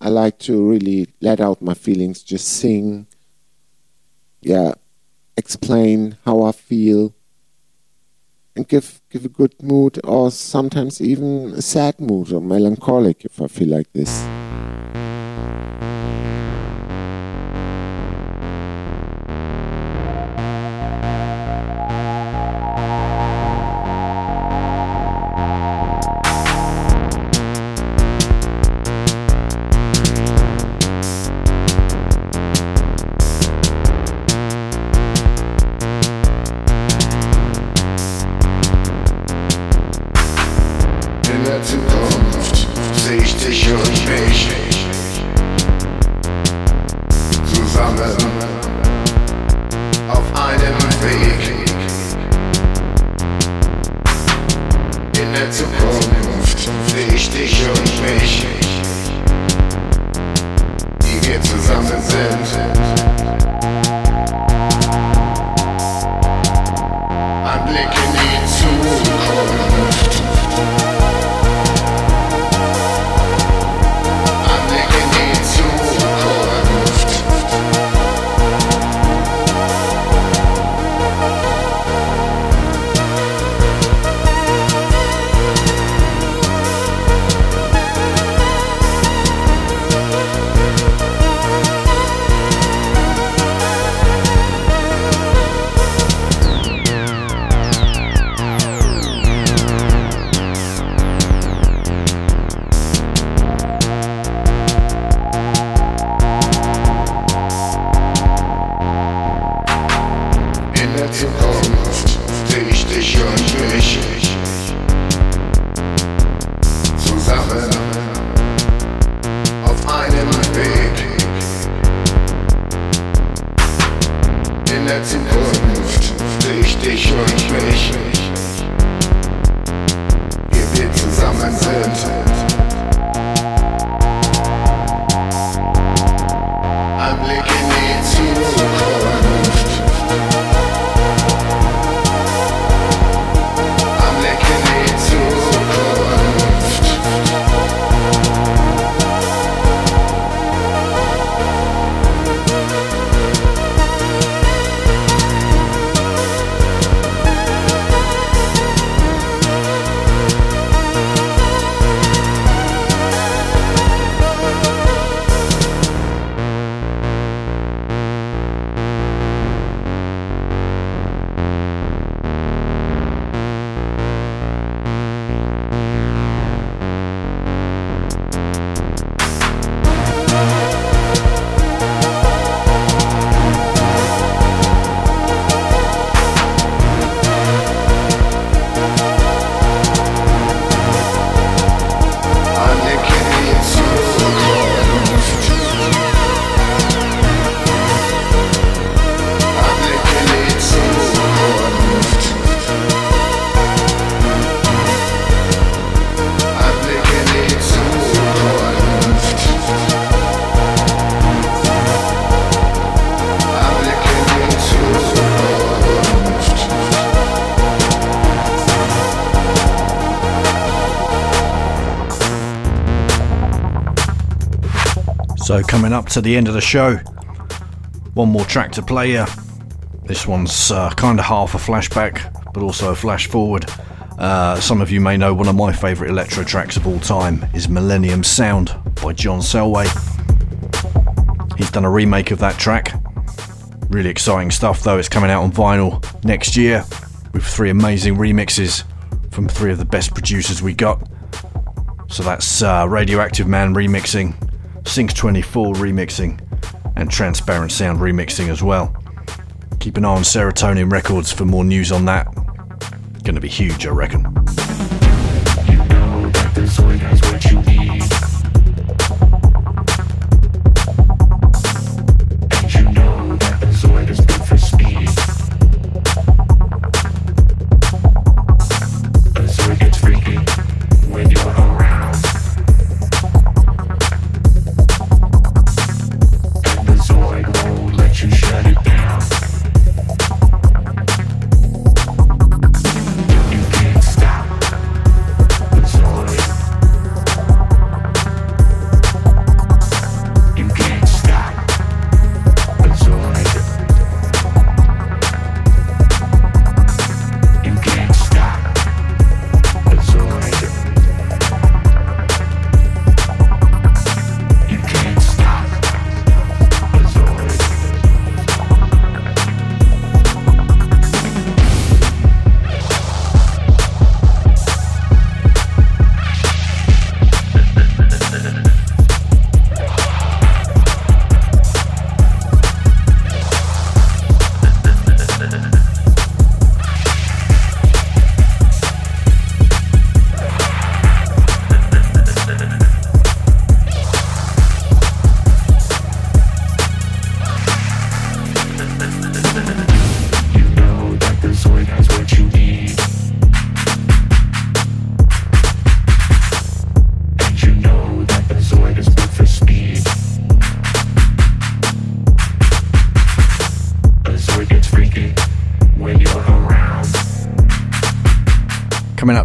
I like to really let out my feelings, just sing, yeah, explain how I feel, and give give a good mood, or sometimes even a sad mood or melancholic if I feel like this. So, coming up to the end of the show, one more track to play here. This one's uh, kind of half a flashback, but also a flash forward. Uh, some of you may know one of my favourite electro tracks of all time is Millennium Sound by John Selway. He's done a remake of that track. Really exciting stuff, though. It's coming out on vinyl next year with three amazing remixes from three of the best producers we got. So that's uh, Radioactive Man remixing, Sync 24 remixing, and Transparent Sound remixing as well. Keep an eye on Serotonin Records for more news on that. Gonna be huge, I reckon.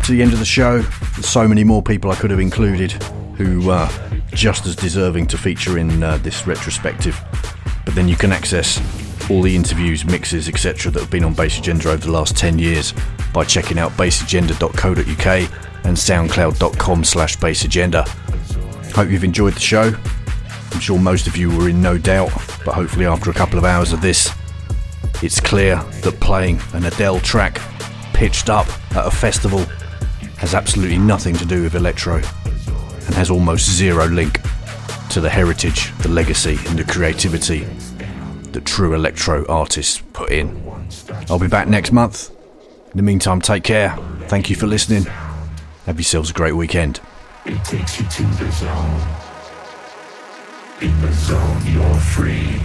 To the end of the show, there's so many more people I could have included who are just as deserving to feature in uh, this retrospective. But then you can access all the interviews, mixes, etc. that have been on Bass Agenda over the last 10 years by checking out bassagenda.co.uk and soundcloud.com slash bassagenda. Hope you've enjoyed the show. I'm sure most of you were in no doubt, but hopefully after a couple of hours of this, it's clear that playing an Adele track pitched up at a festival has absolutely nothing to do with electro and has almost zero link to the heritage, the legacy, and the creativity that true electro artists put in. I'll be back next month. In the meantime, take care. Thank you for listening. Have yourselves a great weekend. It takes you to the zone. In the zone, you're free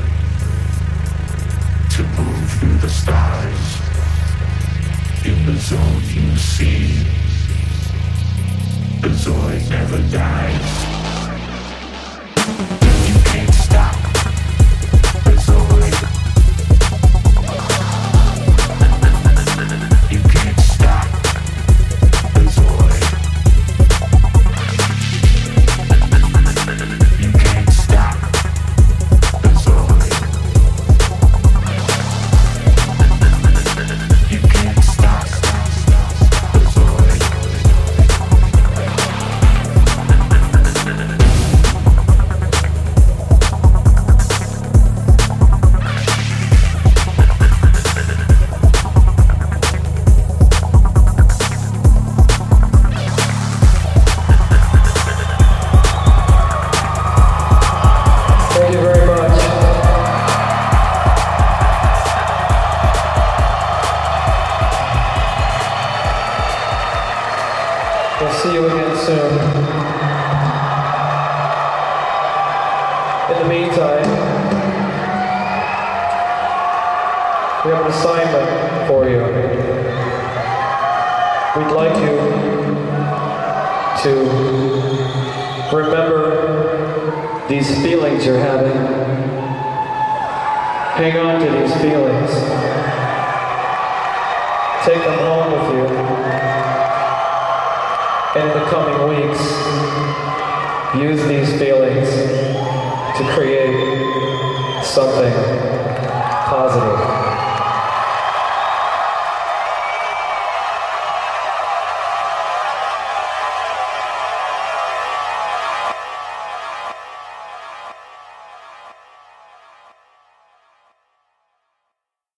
to move through the. In the zone, you see the Zoid never dies.